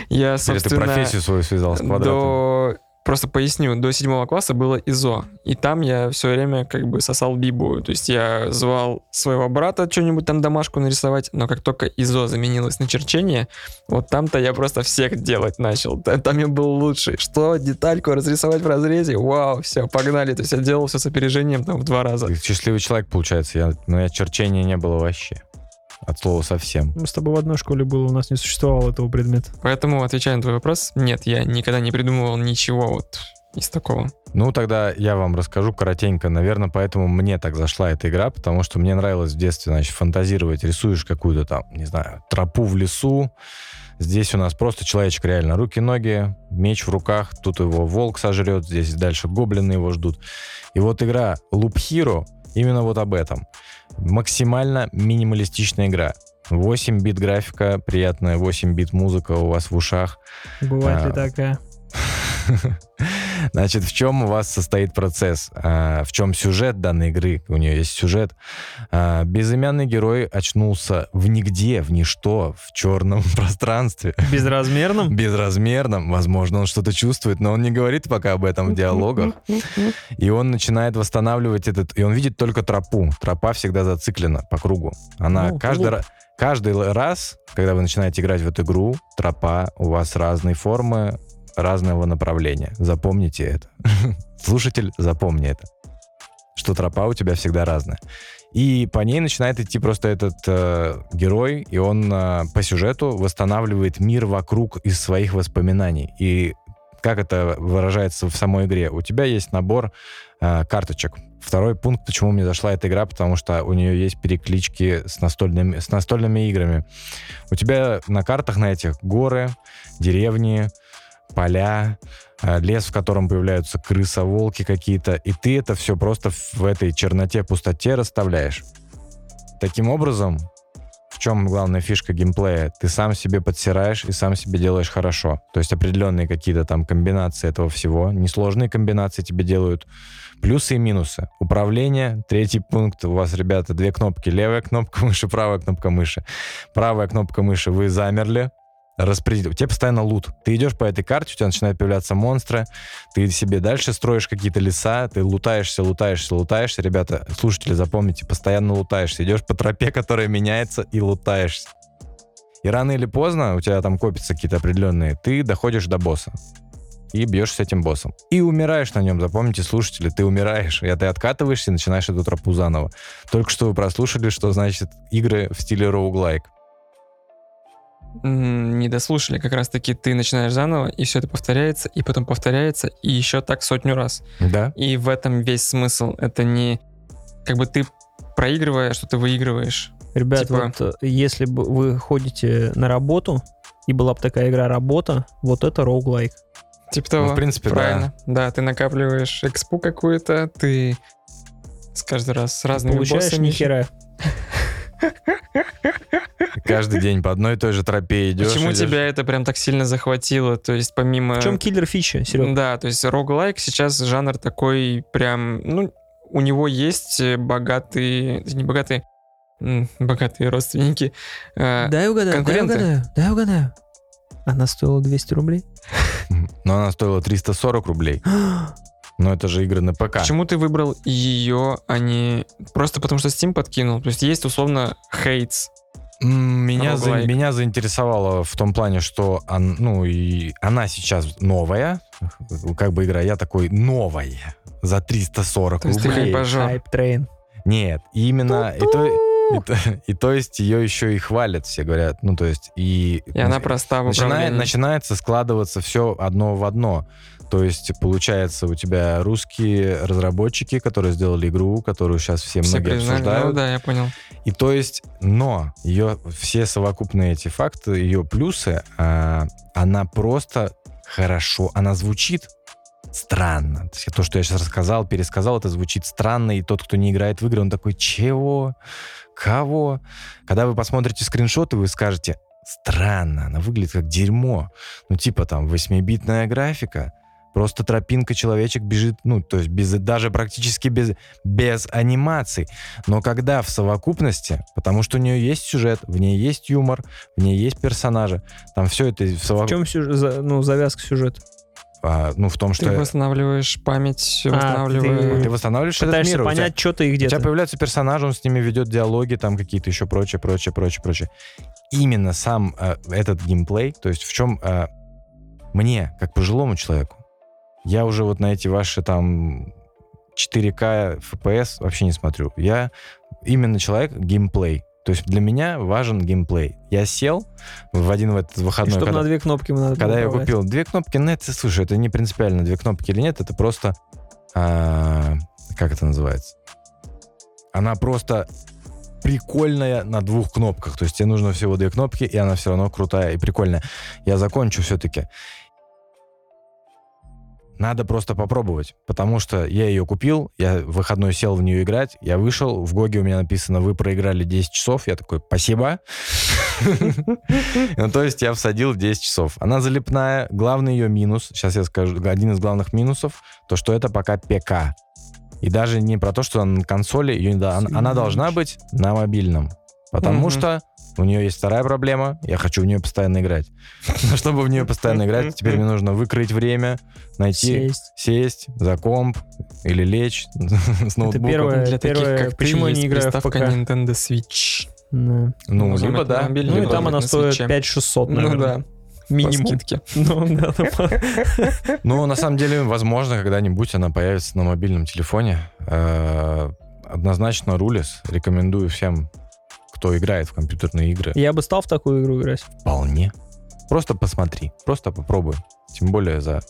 Я, Или ты собственно, профессию свою связал с квадратом? до... Просто поясню, до седьмого класса было ИЗО. И там я все время как бы сосал бибу. То есть я звал своего брата что-нибудь там домашку нарисовать, но как только ИЗО заменилось на черчение, вот там-то я просто всех делать начал. Та- Там я был лучший. Что, детальку разрисовать в разрезе? Вау, все, погнали. То есть я делал все с опережением там в два раза. Ты счастливый человек, получается. Я, у меня черчения не было вообще. От слова совсем. Мы с тобой в одной школе было, у нас не существовало этого предмета. Поэтому, отвечая на твой вопрос, нет, я никогда не придумывал ничего вот из такого. Ну, тогда я вам расскажу коротенько. Наверное, поэтому мне так зашла эта игра, потому что мне нравилось в детстве, значит, фантазировать. Рисуешь какую-то там, не знаю, тропу в лесу. Здесь у нас просто человечек реально руки-ноги, меч в руках. Тут его волк сожрет, здесь дальше гоблины его ждут. И вот игра Loop Hero именно вот об этом. Максимально минималистичная игра. 8 бит графика, приятная 8 бит музыка у вас в ушах. Бывает ли А. такая? [LAUGHS] Значит, в чем у вас состоит процесс? А, В чем сюжет данной игры? У нее есть сюжет. А, Безымянный герой очнулся в нигде, в ничто, в черном [LAUGHS] пространстве, Безразмерным? [LAUGHS] безразмерном. Возможно, он что-то чувствует, но он не говорит пока об этом в диалогах. И он начинает восстанавливать этот... И он видит только тропу. Тропа всегда зациклена по кругу. Она Ну, каждый, луп. ра- каждый раз, когда вы начинаете играть в эту игру, тропа у вас разной формы, разного направления. Запомните это. [LAUGHS] Слушатель, запомни это. Что тропа у тебя всегда разная. И по ней начинает идти просто этот э, герой, и он э, по сюжету восстанавливает мир вокруг из своих воспоминаний. И как это выражается в самой игре? У тебя есть набор э, карточек. Второй пункт, почему мне зашла эта игра, потому что у нее есть переклички с настольными, с настольными играми. У тебя на картах на этих горы, деревни, поля, э, лес, в котором появляются крысоволки какие-то, и ты это все просто в этой черноте, пустоте расставляешь. Таким образом, в чем главная фишка геймплея? Ты сам себе подсираешь и сам себе делаешь хорошо. То есть определенные какие-то там комбинации этого всего, несложные комбинации тебе делают плюсы и минусы. Управление, третий пункт, у вас, ребята, две кнопки. Левая кнопка мыши, правая кнопка мыши. Правая кнопка мыши, вы замерли, распределил. У тебя постоянно лут. Ты идешь по этой карте, у тебя начинают появляться монстры, ты себе дальше строишь какие-то леса, ты лутаешься, лутаешься, лутаешься. Ребята, слушатели, запомните, постоянно лутаешься. Идешь по тропе, которая меняется, и лутаешься. И рано или поздно у тебя там копятся какие-то определенные, ты доходишь до босса и бьешь с этим боссом. И умираешь на нем, запомните, слушатели, ты умираешь, и ты откатываешься и начинаешь эту тропу заново. Только что вы прослушали, что значит игры в стиле роуглайк. М, Не дослушали, как раз-таки ты начинаешь заново, и все это повторяется, и потом повторяется, и еще так сотню раз. Да? И в этом весь смысл. Это не как бы ты проигрывая, что ты выигрываешь. Ребят, Типа- вот э, если бы вы ходите на работу, и была бы такая игра «Работа», вот это роуглайк. Типа того. Ну, в принципе, да. Правильно. Да. ты накапливаешь экспу какую-то, ты с каждый раз с разными Получаешь боссами. ни хера. Каждый день по одной и той же тропе идешь. Почему идешь. тебя это прям так сильно захватило? То есть помимо... В чем киллер фича, Серега? Да, то есть роглайк сейчас жанр такой прям, ну, у него есть э, богатые, не богатые, богатые родственники. э, Дай угадаю, дай конкуренты. угадаю, дай угадаю. Она стоила 200 рублей? [LAUGHS] Но она стоила 340 рублей. [GASPS] Но это же игры на ПК. Почему ты выбрал ее, а не просто потому что Steam подкинул? То есть есть условно хейтс. Меня, за- меня заинтересовало в том плане, что он- ну, и она сейчас новая, как бы игра, я такой новая за 340 То есть ты рублей. Хайп трейн. Нет, именно и то, и, то, и то есть ее еще и хвалят, все говорят. Ну, то есть и... И она проста в начинает, начинается складываться все одно в одно. То есть получается у тебя русские разработчики, которые сделали игру, которую сейчас все, Все многие признали. обсуждают. Ну да, я понял. И то есть, но ее все совокупные эти факты, ее плюсы, а, она просто хорошо, она звучит странно. То, есть то, что я сейчас рассказал, пересказал, это звучит странно, и тот, кто не играет в игры, он такой, чего? Кого? Когда вы посмотрите скриншоты, вы скажете, странно, она выглядит как дерьмо. Ну, типа там 8-битная графика, просто тропинка, человечек бежит, ну, то есть без, даже практически без, без анимаций. Но когда в совокупности, потому что у нее есть сюжет, в ней есть юмор, в ней есть персонажи, там все это в В совокупности, чем сюжет, ну, завязка сюжета? ну, в том, Ты что восстанавливаешь память, А, восстанавливаешь... ты восстанавливаешь этот Пытаешься мир, у тебя- понять, что ты и У где тебя ты. появляются персонажи, он с ними ведет диалоги, там какие-то еще прочее, прочее, прочее, прочее. Именно сам э, этот геймплей, то есть в чем э, мне, как пожилому человеку, я уже вот на эти ваши там 4К FPS вообще не смотрю. Я именно человек геймплей. То есть для меня важен геймплей. Я сел в один в этот выходной, Чтобы когда- на две кнопки надо когда я купил две кнопки, ну это, слушай, это не принципиально, две кнопки или нет, это просто, а, как это называется? Она просто прикольная на двух кнопках, то есть тебе нужно всего две кнопки, и она все равно крутая и прикольная. Я закончу все-таки. Надо просто попробовать, потому что я ее купил, я в выходной сел в нее играть, я вышел, в Гоге у меня написано, вы проиграли 10 часов, я такой, спасибо. [LAUGHS] Ну, то есть я всадил 10 часов. Она залипная, главный ее минус, сейчас я скажу, один из главных минусов, то, что это пока ПК. И даже не про то, что на консоли, ее, она, она должна быть на мобильном. Потому Мгм. что у нее есть вторая проблема, я хочу в нее постоянно играть. [LAUGHS] Но чтобы в нее постоянно играть, теперь мне нужно выкроить время, найти, Сесть. сесть за комп или лечь [LAUGHS] с ноутбуком. первое. Для таких, первое, как почему я не играю в приставка ПК? Nintendo Switch. Да. Ну, Можем либо это на да. мобильном, Ну и либо там она на стоит Switch'е. 5600, Ну наверное. да, Минимум. по скидке. [LAUGHS] Ну, да, да. Ну, на самом деле, возможно, когда-нибудь она появится на мобильном телефоне. Э, Однозначно рулис. Рекомендую всем, кто играет в компьютерные игры. Я бы стал в такую игру играть. Вполне. Просто посмотри, просто попробуй. Тем более за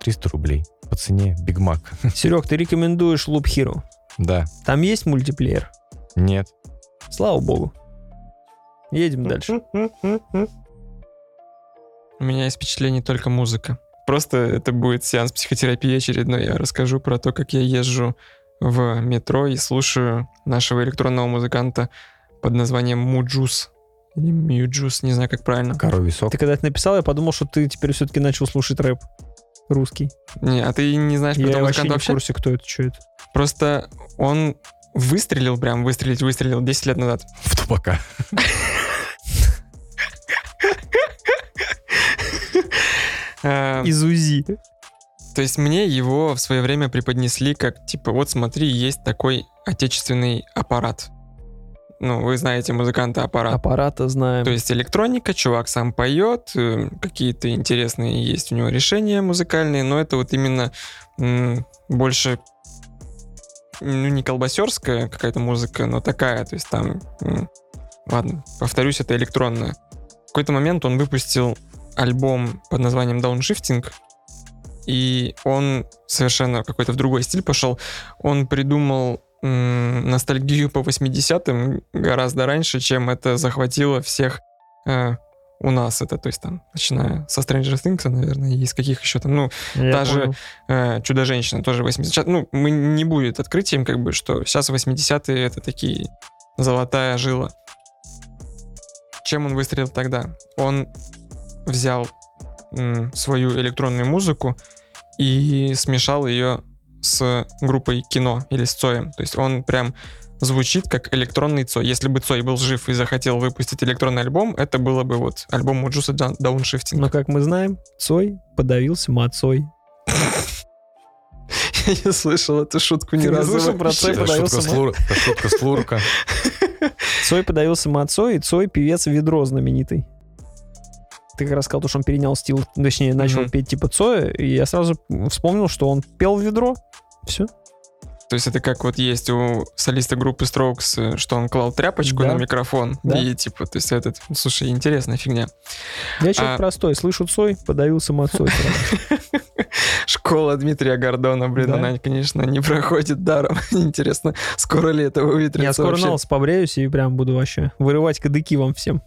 300 рублей по цене Биг Мак. [LAUGHS] Серег, ты рекомендуешь Loop Hero. Да, Там есть мультиплеер? нет. Слава богу. Едем дальше. У меня есть впечатление только музыка. Просто это будет сеанс психотерапии очередной. Я расскажу про то, как я езжу в метро и слушаю нашего электронного музыканта под названием Муджус. Или Мьюджус, не знаю, как правильно. Коровий сок. Ты когда это написал, я подумал, что ты теперь все-таки начал слушать рэп русский. Не, а ты не знаешь Я вообще не в курсе, кто это, что это. Просто он выстрелил прям, выстрелить, выстрелил 10 лет назад. В табака. Э, Из УЗИ. То есть мне его в свое время преподнесли как, типа, вот смотри, есть такой отечественный аппарат. Ну, вы знаете музыканта аппарат. Аппарата знаем. То есть электроника, чувак сам поет, э, какие-то интересные есть у него решения музыкальные, но это вот именно больше, ну, не колбасерская какая-то музыка, но такая, то есть там, ладно, повторюсь, это электронная. В какой-то момент он выпустил альбом под названием Downshifting, и он совершенно какой-то в другой стиль пошел. Он придумал ностальгию по 80-м гораздо раньше, чем это захватило всех э, у нас это, то есть там, начиная со Stranger Things, наверное, и из каких еще там, ну, Я даже понял. э, Чудо-женщина тоже 80 Ну, мы не будет открытием, как бы, что сейчас 80-е это такие золотая жила. Чем он выстрелил тогда? Он взял м, свою электронную музыку и смешал ее с группой кино или с Цоем. То есть он прям звучит как электронный Цой. Если бы Цой был жив и захотел выпустить электронный альбом, это было бы вот альбом Уджуса Дауншифтинг. Но, как мы знаем, Цой подавился мацой. Я не слышал эту шутку ни Ты не разу. слышал про. Цой подавился шутка, шутка слурка. Цой подавился мацой, и Цой певец ведро знаменитый. Ты как раз сказал, то, что он перенял стил, точнее, начал Мгм. петь типа Цоя, и я сразу вспомнил, что он пел в ведро. Все. То есть это как вот есть у солиста группы Strokes, э, что он клал тряпочку Да. на микрофон. Да. И типа, то есть этот... Слушай, интересная фигня. Я человек А- простой, слышу Цой, подавился мацой. [LAUGHS] Школа Дмитрия Гордона, блин, Да. она, конечно, не проходит даром. [LAUGHS] Интересно, скоро ли это выветрится Я скоро вообще? лысо побреюсь и прям буду вообще вырывать кадыки вам всем.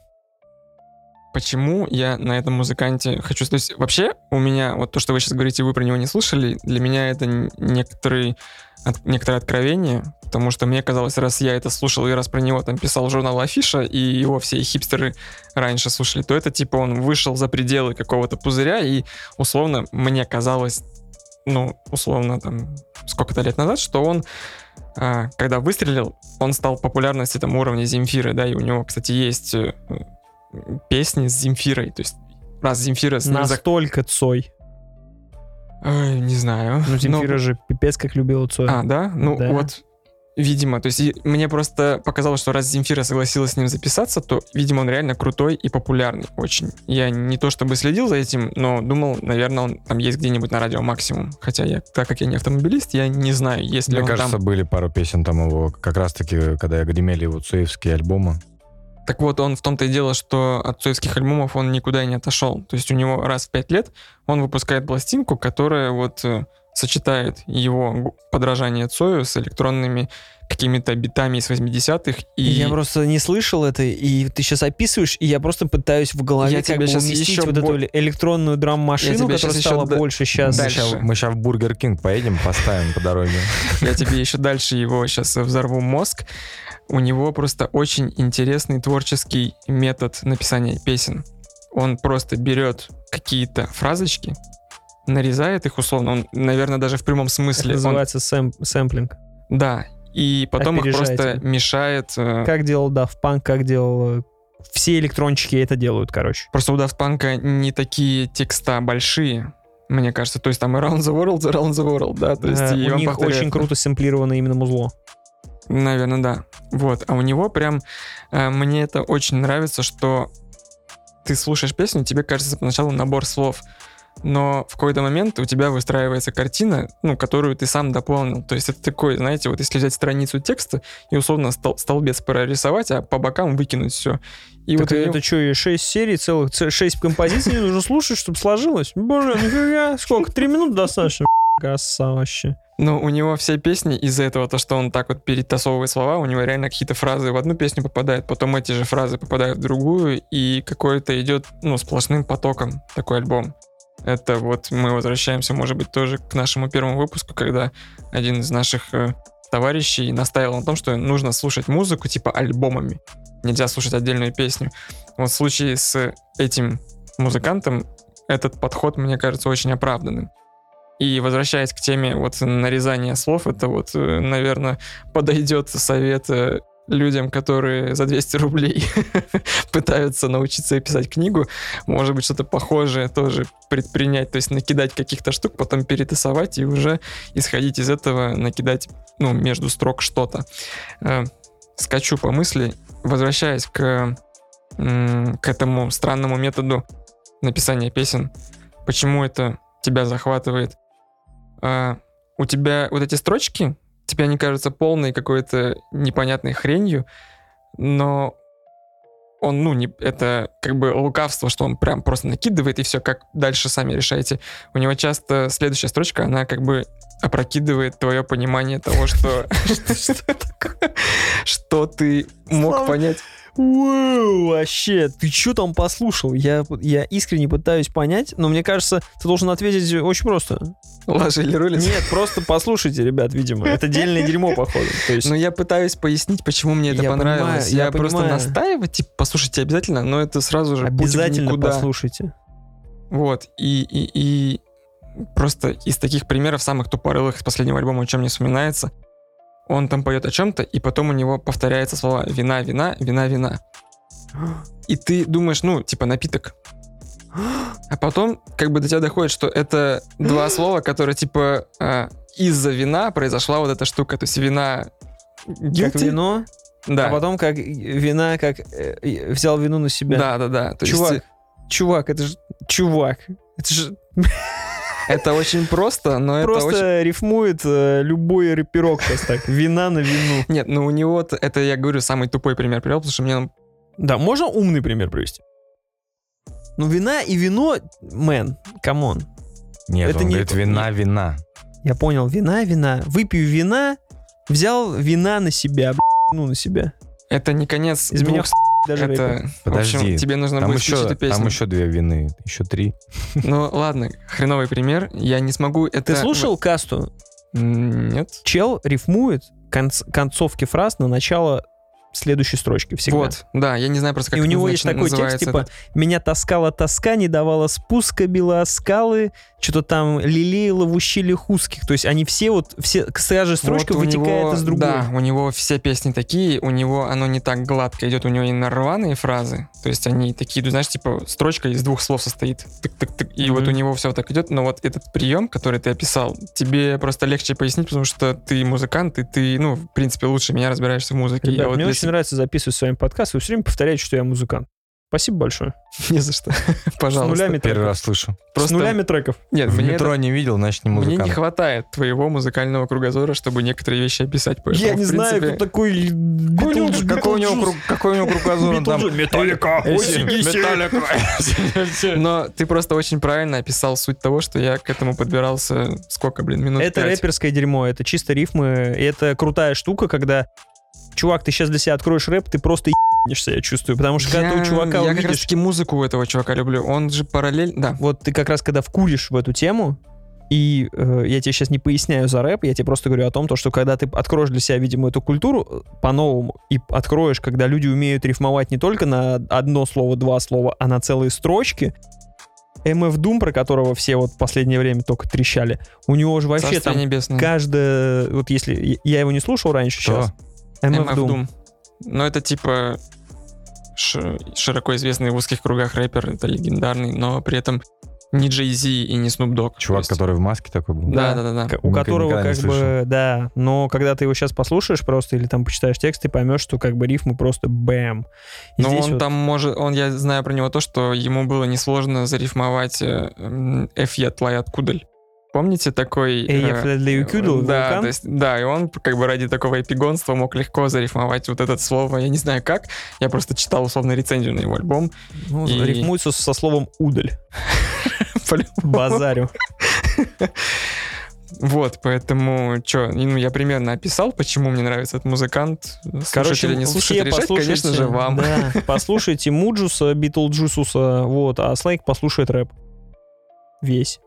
Почему я на этом музыканте хочу... То есть вообще у меня, вот то, что вы сейчас говорите, вы про него не слышали, для меня это н- некоторый, от- некоторое откровение, потому что мне казалось, раз я это слушал и раз про него там писал журнал Афиша, и его все хипстеры раньше слушали, то это типа он вышел за пределы какого-то пузыря, и условно мне казалось, ну, условно там сколько-то лет назад, что он а, когда выстрелил, он стал популярности там уровня Земфиры, да, и у него, кстати, есть э, песни с Земфирой, то есть раз Земфира с ним зак- Настолько Цой. Ой, не знаю. Ну, [LAUGHS] Земфира же пипец как любила Цоя. А, да? Ну, Да. вот, видимо, то есть и мне просто показалось, что раз Земфира согласилась с ним записаться, то, видимо, он реально крутой и популярный очень. Я не то чтобы следил за этим, но думал, наверное, он там есть где-нибудь на радио максимум. Хотя я, так как я не автомобилист, я не знаю, есть ли Мне он кажется, там. были пару песен там его, как раз-таки, когда гремели его цуевские альбомы. Так вот, он в том-то и дело, что от цоевских альбомов он никуда и не отошел. То есть у него раз в пять лет он выпускает пластинку, которая вот э, сочетает его подражание Цою с электронными какими-то битами из 80-х. И Я просто не слышал это, и ты сейчас описываешь, и я просто пытаюсь в голове Я как тебе бы уместить еще вот бо- эту электронную Я драм-машину, тебе которая еще стала да- больше сейчас. дальше. Мы сейчас в Бургер Кинг поедем, поставим по дороге. я тебе еще дальше его сейчас взорву мозг. У него просто очень интересный творческий метод написания песен. Он просто берет какие-то фразочки, нарезает их условно, он, наверное, даже в прямом Это смысле. Он- называется сэм- сэмплинг. да, и потом их просто мешает. э, Как делал Daft Punk, как делал... э, Все электрончики это делают, короче. Просто у Daft Punk не такие текста большие, мне кажется. То есть там Around the World, Around the World, да. То есть Э, и У он них повторяет. очень круто сэмплировано именно музло. Наверное, да. Вот. А у него прям... э, мне это очень нравится, что ты слушаешь песню, тебе кажется поначалу набор слов, но в какой-то момент у тебя выстраивается картина, ну, которую ты сам дополнил. То есть это такой, знаете, вот если взять страницу текста и условно стол- столбец прорисовать, а по бокам выкинуть все. И так вот это что, 6 серий целых, 6 композиций [LAUGHS] нужно слушать, чтобы сложилось? Боже, нифига, сколько, 3 минуты достаточно? Красава вообще. Но у него все песни из-за этого, то, что он так вот перетасовывает слова, у него реально какие-то фразы в одну песню попадают, потом эти же фразы попадают в другую, и какой-то идет, ну, сплошным потоком такой альбом. Это вот мы возвращаемся, может быть, тоже к нашему первому выпуску, когда один из наших э, товарищей настаивал на том, что нужно слушать музыку типа альбомами. Нельзя слушать отдельную песню. Вот в случае с этим музыкантом этот подход, мне кажется, очень оправданным. И возвращаясь к теме вот нарезания слов, это вот, э, наверное, подойдет совет э, людям, которые за 200 рублей [LAUGHS] пытаются научиться писать книгу. Может быть, что-то похожее тоже предпринять, то есть накидать каких-то штук, потом перетасовать и уже исходить из этого накидать, ну, между строк что-то. Э, Скачу по мысли, возвращаясь к, к этому странному методу написания песен, почему это тебя захватывает? А, у тебя вот эти строчки, тебе они кажутся полной какой-то непонятной хренью, но он, ну, не, это как бы лукавство, что он прям просто накидывает, и все, как дальше сами решаете. У него часто следующая строчка, она как бы опрокидывает твое понимание того, что [LAUGHS] что ты мог понять. Ууу, вообще, ты что там послушал? Я, я искренне пытаюсь понять, но мне кажется, ты должен ответить очень просто. Лажа или рулить? Нет, просто послушайте, ребят, видимо. Это дельное дерьмо, походу. То есть, Ну, я пытаюсь пояснить, почему мне это Я понравилось. понимаю, я я просто понимаю. настаивать, типа, послушайте обязательно, но это сразу же обязательно послушайте. Вот, и, и, и просто из таких примеров самых тупорылых из последнего альбома, о чем мне вспоминается, он там поет о чем-то, и потом у него повторяется слова «вина, вина, вина, вина». И ты думаешь, ну, типа напиток. А потом как бы до тебя доходит, что это два [GASPS] слова, которые типа а, из-за вина произошла вот эта штука. То есть вина... Как guilty? вино, Да. а потом как вина, как э, взял вину на себя. Да, да, да. То есть Чувак, чувак, это же... Чувак, это же [LAUGHS] это очень просто, но это просто рифмует э, любой рэперок сейчас так. Вина на вину. Нет, ну у него это, я говорю, самый тупой пример привел, потому что мне Да, можно умный пример привести? Ну, вина и вино, man, come on. Нет, Это он не- говорит, вина, вина. Я понял, вина, вина. Выпью вина, взял вина на себя, б***ь, ну на себя. Это не конец Из меня Даже рэпер. Это, Подожди, в общем, тебе нужно Там будет еще, эту песню. там еще две вины, еще три. Ну ладно, хреновый пример. Я не смогу это... Ты слушал касту? Нет. Чел рифмует конц- концовки фраз на начало следующей строчки всегда. Вот, да, я не знаю просто, как и у него есть такой текст, типа, этот. меня таскала тоска, не давала спуска, била скалы, что-то там лелеяла в ущельях узких. То есть они все вот, все, каждая строчка Вот вытекает него- из другой. Да, у него все песни такие, у него оно не так гладко идет, у него и рваные фразы, то есть они такие, знаешь, типа строчка из двух слов состоит, тык-тык-тык, и Мгм. вот у него все так идет, но вот этот прием, который ты описал, тебе просто легче пояснить, потому что ты музыкант, и ты, ну, в принципе, лучше меня разбираешься в музыке. Ребят, я вот для очень нравится записывать с вами подкаст, вы все время повторяете, что я музыкант. Спасибо большое. [LAUGHS] Не за что. [LAUGHS] С Пожалуйста. нулями Первый треков. раз слышу. С Просто- нулями треков. Нет, В метро не видел, значит не это- мне музыкант. не хватает твоего музыкального кругозора, чтобы некоторые вещи описать. поэтому, я не в знаю, принципе, кто такой Какой у него- Битлджус. какой у него круг- какой у него кругозор? там- Металлика. [LAUGHS] Но ты просто очень правильно описал суть того, что я к этому подбирался сколько, блин, минут Это рэперское дерьмо, это чисто рифмы. И это крутая штука, когда чувак, ты сейчас для себя откроешь рэп, ты просто ебнешься, я чувствую. Потому что когда ты у чувака я как раз увидишь, таки музыку у этого чувака люблю. Он же параллельно... Да. вот ты как раз когда вкуришь в эту тему, и э, я тебе сейчас не поясняю за рэп, я тебе просто говорю о том, то, что когда ты откроешь для себя, видимо, эту культуру э, по-новому, и откроешь, когда люди умеют рифмовать не только на одно слово, два слова, а на целые строчки, MF Doom, про которого все вот в последнее время только трещали, у него же вообще Царствие там небесное. каждая... Вот если... Я его не слушал раньше Кто? сейчас. MF MF Doom. Doom. Но это типа ш- широко известный в узких кругах рэпер, это легендарный, но при этом не Jay Z и не Snoop Dogg. Чувак, есть- который в маске такой был. Да, да, да, да. К- У которого как бы, да, но когда ты его сейчас послушаешь просто или там почитаешь текст, ты поймешь, что как бы рифмы просто бэм. И Но он вот- там может, он, я знаю про него то, что ему было несложно зарифмовать э, м, Эфьет Лаят Кудель. Помните такой... Эй, я э, Да, то есть, да, и он как бы ради такого эпигонства мог легко зарифмовать вот это слово. Я не знаю как, я просто читал условно рецензию на его альбом. Ну, и- рифмуется со словом удаль. [LAUGHS] Базарю. [LAUGHS] Вот, поэтому, что, ну, я примерно описал, почему мне нравится этот музыкант. Слушать или не слушать, все решать, конечно же, вам. Да, [LAUGHS] послушайте Муджуса, Битлджусуса, вот, а Слейк послушает рэп. Весь.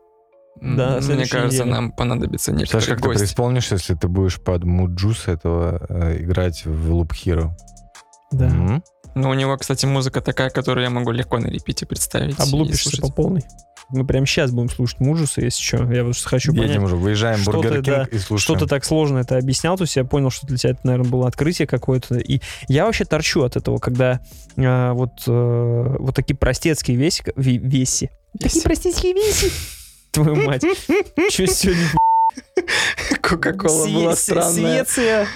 Да, Мне кажется, неделе. нам понадобится Представляешь, некоторый как ты гость. преисполнишь, если ты будешь под Муджус этого э, играть в Loop Hero? Да. М? Но у него, кстати, музыка такая, которую я могу легко на repeat е представить. и Облупишься слушать. по полной. Мы прямо сейчас будем слушать Муджуса, если что. Я просто хочу понять. Едем уже, выезжаем в Бургер ты, да, Кинг и слушаем. Что-то так сложно это объяснял, то есть я понял, что для тебя это, наверное, было открытие какое-то. И я вообще торчу от этого, когда э, вот, э, вот такие простецкие веси, ве- веси. Такие простецкие веси. Твою мать. Что сегодня? [LAUGHS] Кока-кола была странная. Светция.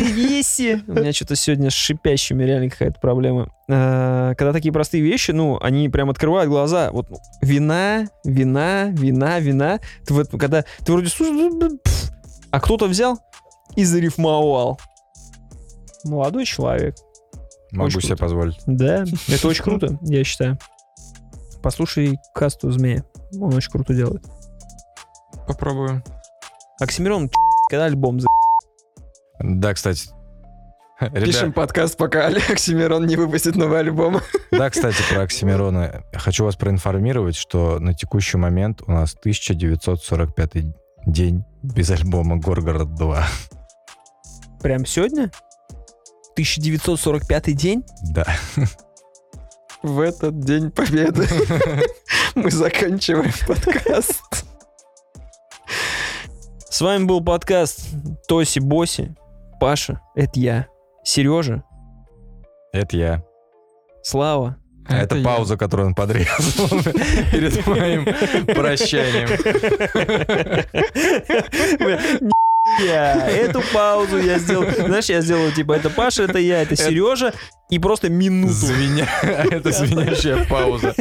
Веси. У меня что-то сегодня с шипящими реально какая-то проблема. Э, Когда такие простые вещи, ну, они прям открывают глаза. Вот ну, вина, вина, вина, вина. Ты вот, когда ты вроде ну, пф, а кто-то взял и зарифмовал. Молодой человек. Могу очень себе круто. позволить. Да, это очень круто, я считаю. Послушай касту змея. Он очень круто делает. Попробую. Оксимирон, [LAUGHS] когда альбом за... Да, кстати. Пишем Ребят, подкаст, пока [LAUGHS] Оксимирон не выпустит новый альбом. [LAUGHS] да, кстати, про Оксимирона. Хочу вас проинформировать, что на текущий момент у нас 1945 день без альбома «Горгород 2». Прям сегодня? 1945 день? Да. В этот день победы мы заканчиваем подкаст. С вами был подкаст Тоси Боси, Паша, это я, Сережа, Это я. Слава. А это, я. пауза, которую он подрезал перед моим прощанием. Я эту паузу я сделал. Знаешь, я сделал типа это Паша, это я, это Сережа, и просто минуту Звеня... [LAUGHS] Это звенящая пауза.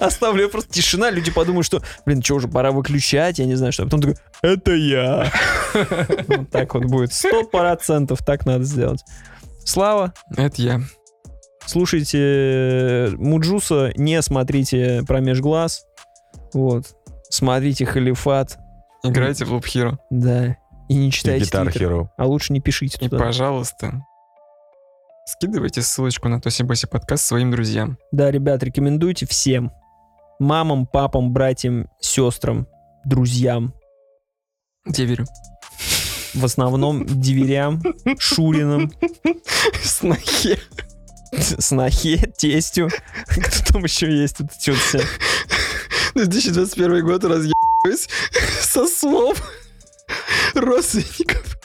оставлю я просто тишина, люди подумают, что, блин, что уже пора выключать, я не знаю что. А потом такой, это я. [LAUGHS] Вот так вот будет. Сто процентов так надо сделать. Слава, Это я. слушайте Муджуса, не смотрите промеж глаз. Вот. Смотрите Халифат. Играйте в Hero. Да. И не И читайте. Hero. А лучше не пишите И, туда. пожалуйста, скидывайте ссылочку на Тоси Боси подкаст своим друзьям. Да, ребят, рекомендуйте всем. Мамам, папам, братьям, сестрам, друзьям. Деверю. В основном диверям, шуринам, Снохе. снохе, тестю. Кто там еще есть? Вот эти вот все. 2021 год разъебываюсь со слов родственников.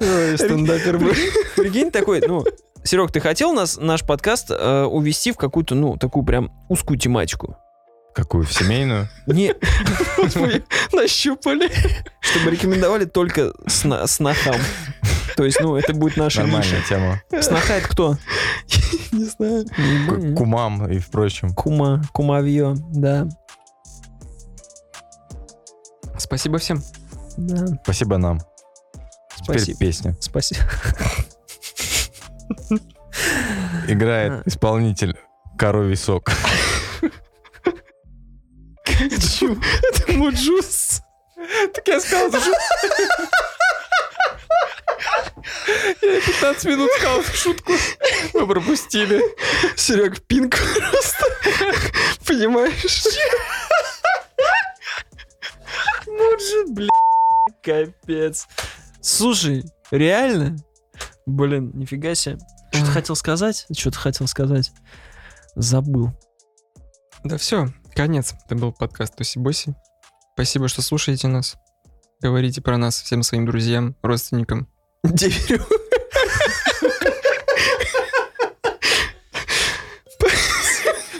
Ой, стендапер был. Прикинь, такой, ну, Серег, ты хотел нас, наш подкаст э, увести в какую-то, ну, такую прям узкую тематику? Какую? В семейную? Не, Нащупали. чтобы рекомендовали только снохам. То есть, ну, это будет наша Нормальная ниша. тема. Сноха это кто? Не знаю. Кумам и впрочем. Кума, кумовье, да. Спасибо всем. Да, Спасибо нам. Теперь спасибо. песня. Спасибо. [LAUGHS] Играет А. исполнитель Коровий сок. Чё? Это Муджус. Так я сказал, что... Я 15 минут сказал шутку. Мы пропустили. Серег, пинг просто. Понимаешь? Муджи, блин, капец. Слушай, реально? Блин, нифига себе. Что-то хотел сказать? Что-то хотел сказать. Забыл. Да все, конец. Это был подкаст Туси Боси. Спасибо, что слушаете нас. Говорите про нас всем своим друзьям, родственникам. Деверю.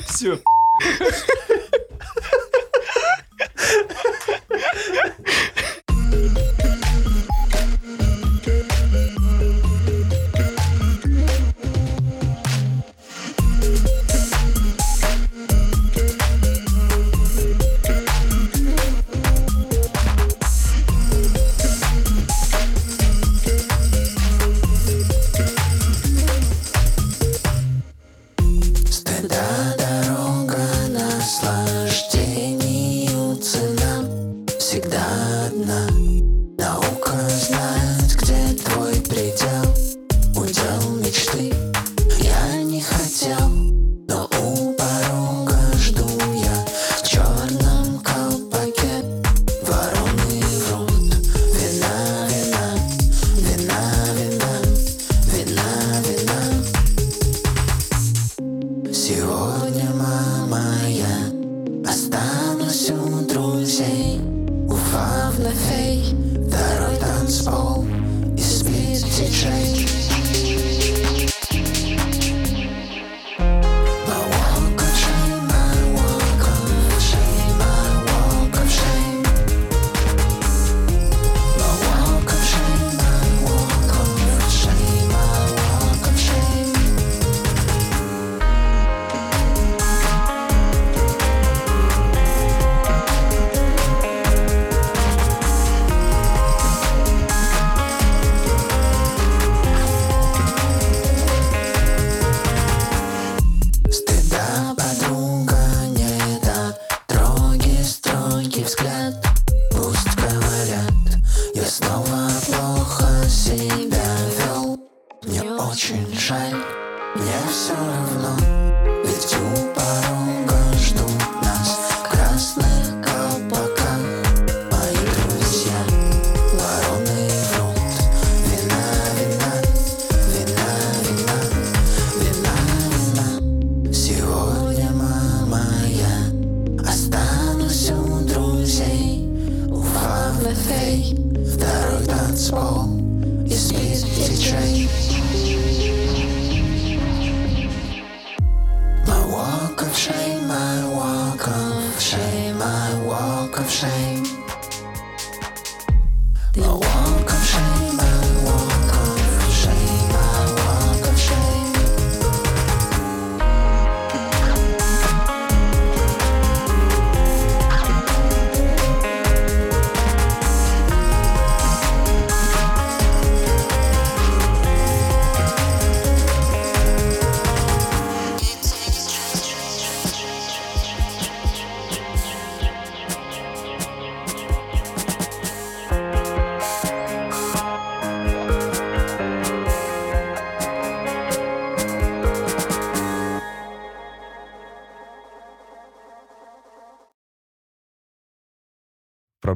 Все. [LAUGHS]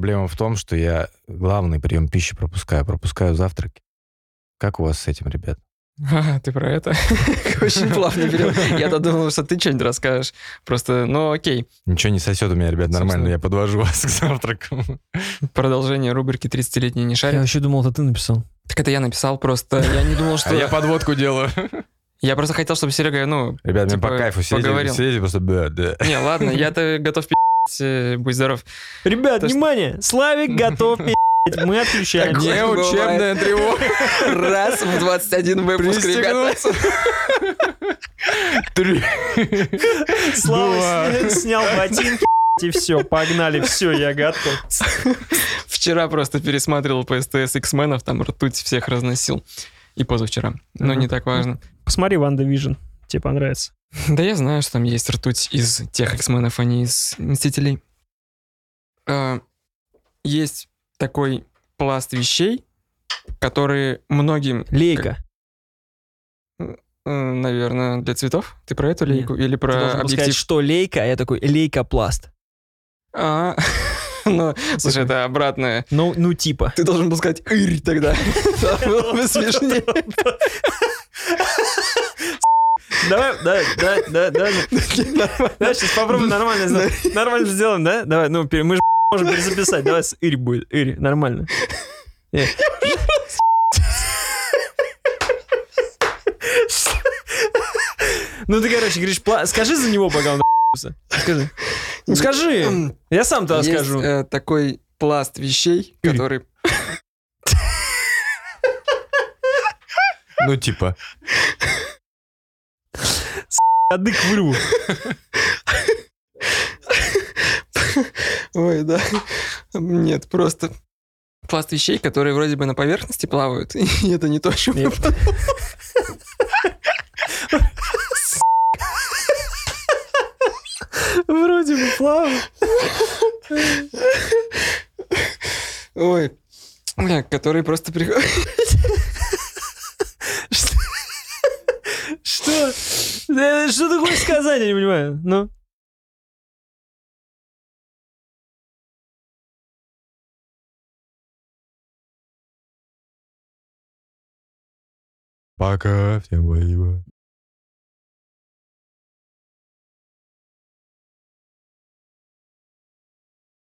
Проблема в том, что я главный прием пищи пропускаю. Пропускаю завтраки. Как у вас с этим, ребят? А, ты про это? [LAUGHS] Очень плавно берем. Я-то думал, что ты что-нибудь расскажешь. Просто, ну окей. Ничего не сосет у меня, ребят, нормально. Я подвожу вас к завтраку. Продолжение рубрики «30-летний не Я шарит». вообще думал, это ты написал. Так это я написал просто. Я не думал, А что... я подводку делаю. Я просто хотел, чтобы Серега, ну... Ребят, мне типа, по кайфу сидеть, поговорил. сидеть и просто да, да. Не, ладно, я-то готов пи***ть, будь здоров. Ребят, То, что- внимание! Славик готов пи***ть. Мы отключаем. Не учебная тревога. Раз в 21 выпуск, ребята. Три. Слава снял ботинки и все, погнали, все, я готов. Вчера просто пересматривал по СТС X-менов, там ртуть всех разносил. И позавчера. Но не так важно. Посмотри WandaVision, тебе понравится. [LAUGHS] Да я знаю, что там есть ртуть из тех X-Men ов, а не из Мстителей. А, Есть такой пласт вещей, которые многим, Лейка. наверное, для цветов. Ты про эту Нет. лейку или Ты про должен был сказать, объектив? что лейка, а я такой, лейкопласт. А, [LAUGHS] ну, слушай, это обратное. Ну, ну типа. Ты должен был сказать «ырь» тогда. [LAUGHS] Было бы смешнее. Давай, давай, давай, давай, давай. Давай сейчас попробуем нормально сделать. Нормально сделаем, да? Давай, ну, мы же можем перезаписать. Давай с Ирь будет. Ирь, нормально. Э. Ну ты, короче, говоришь, скажи за него, пока он. Скажи. Ну скажи. Я сам тогда Есть скажу. э, такой пласт вещей, который... Ну, типа. Кадык вырву. Ой, да. Нет, просто пласт вещей, которые вроде бы на поверхности плавают, [LAUGHS] и это не то, о чем я Нет. подумал. Вроде бы плавал. Ой, бля, которые просто приходят... Что? Что ты хочешь сказать, я не понимаю. Ну. Пока. Всем спасибо.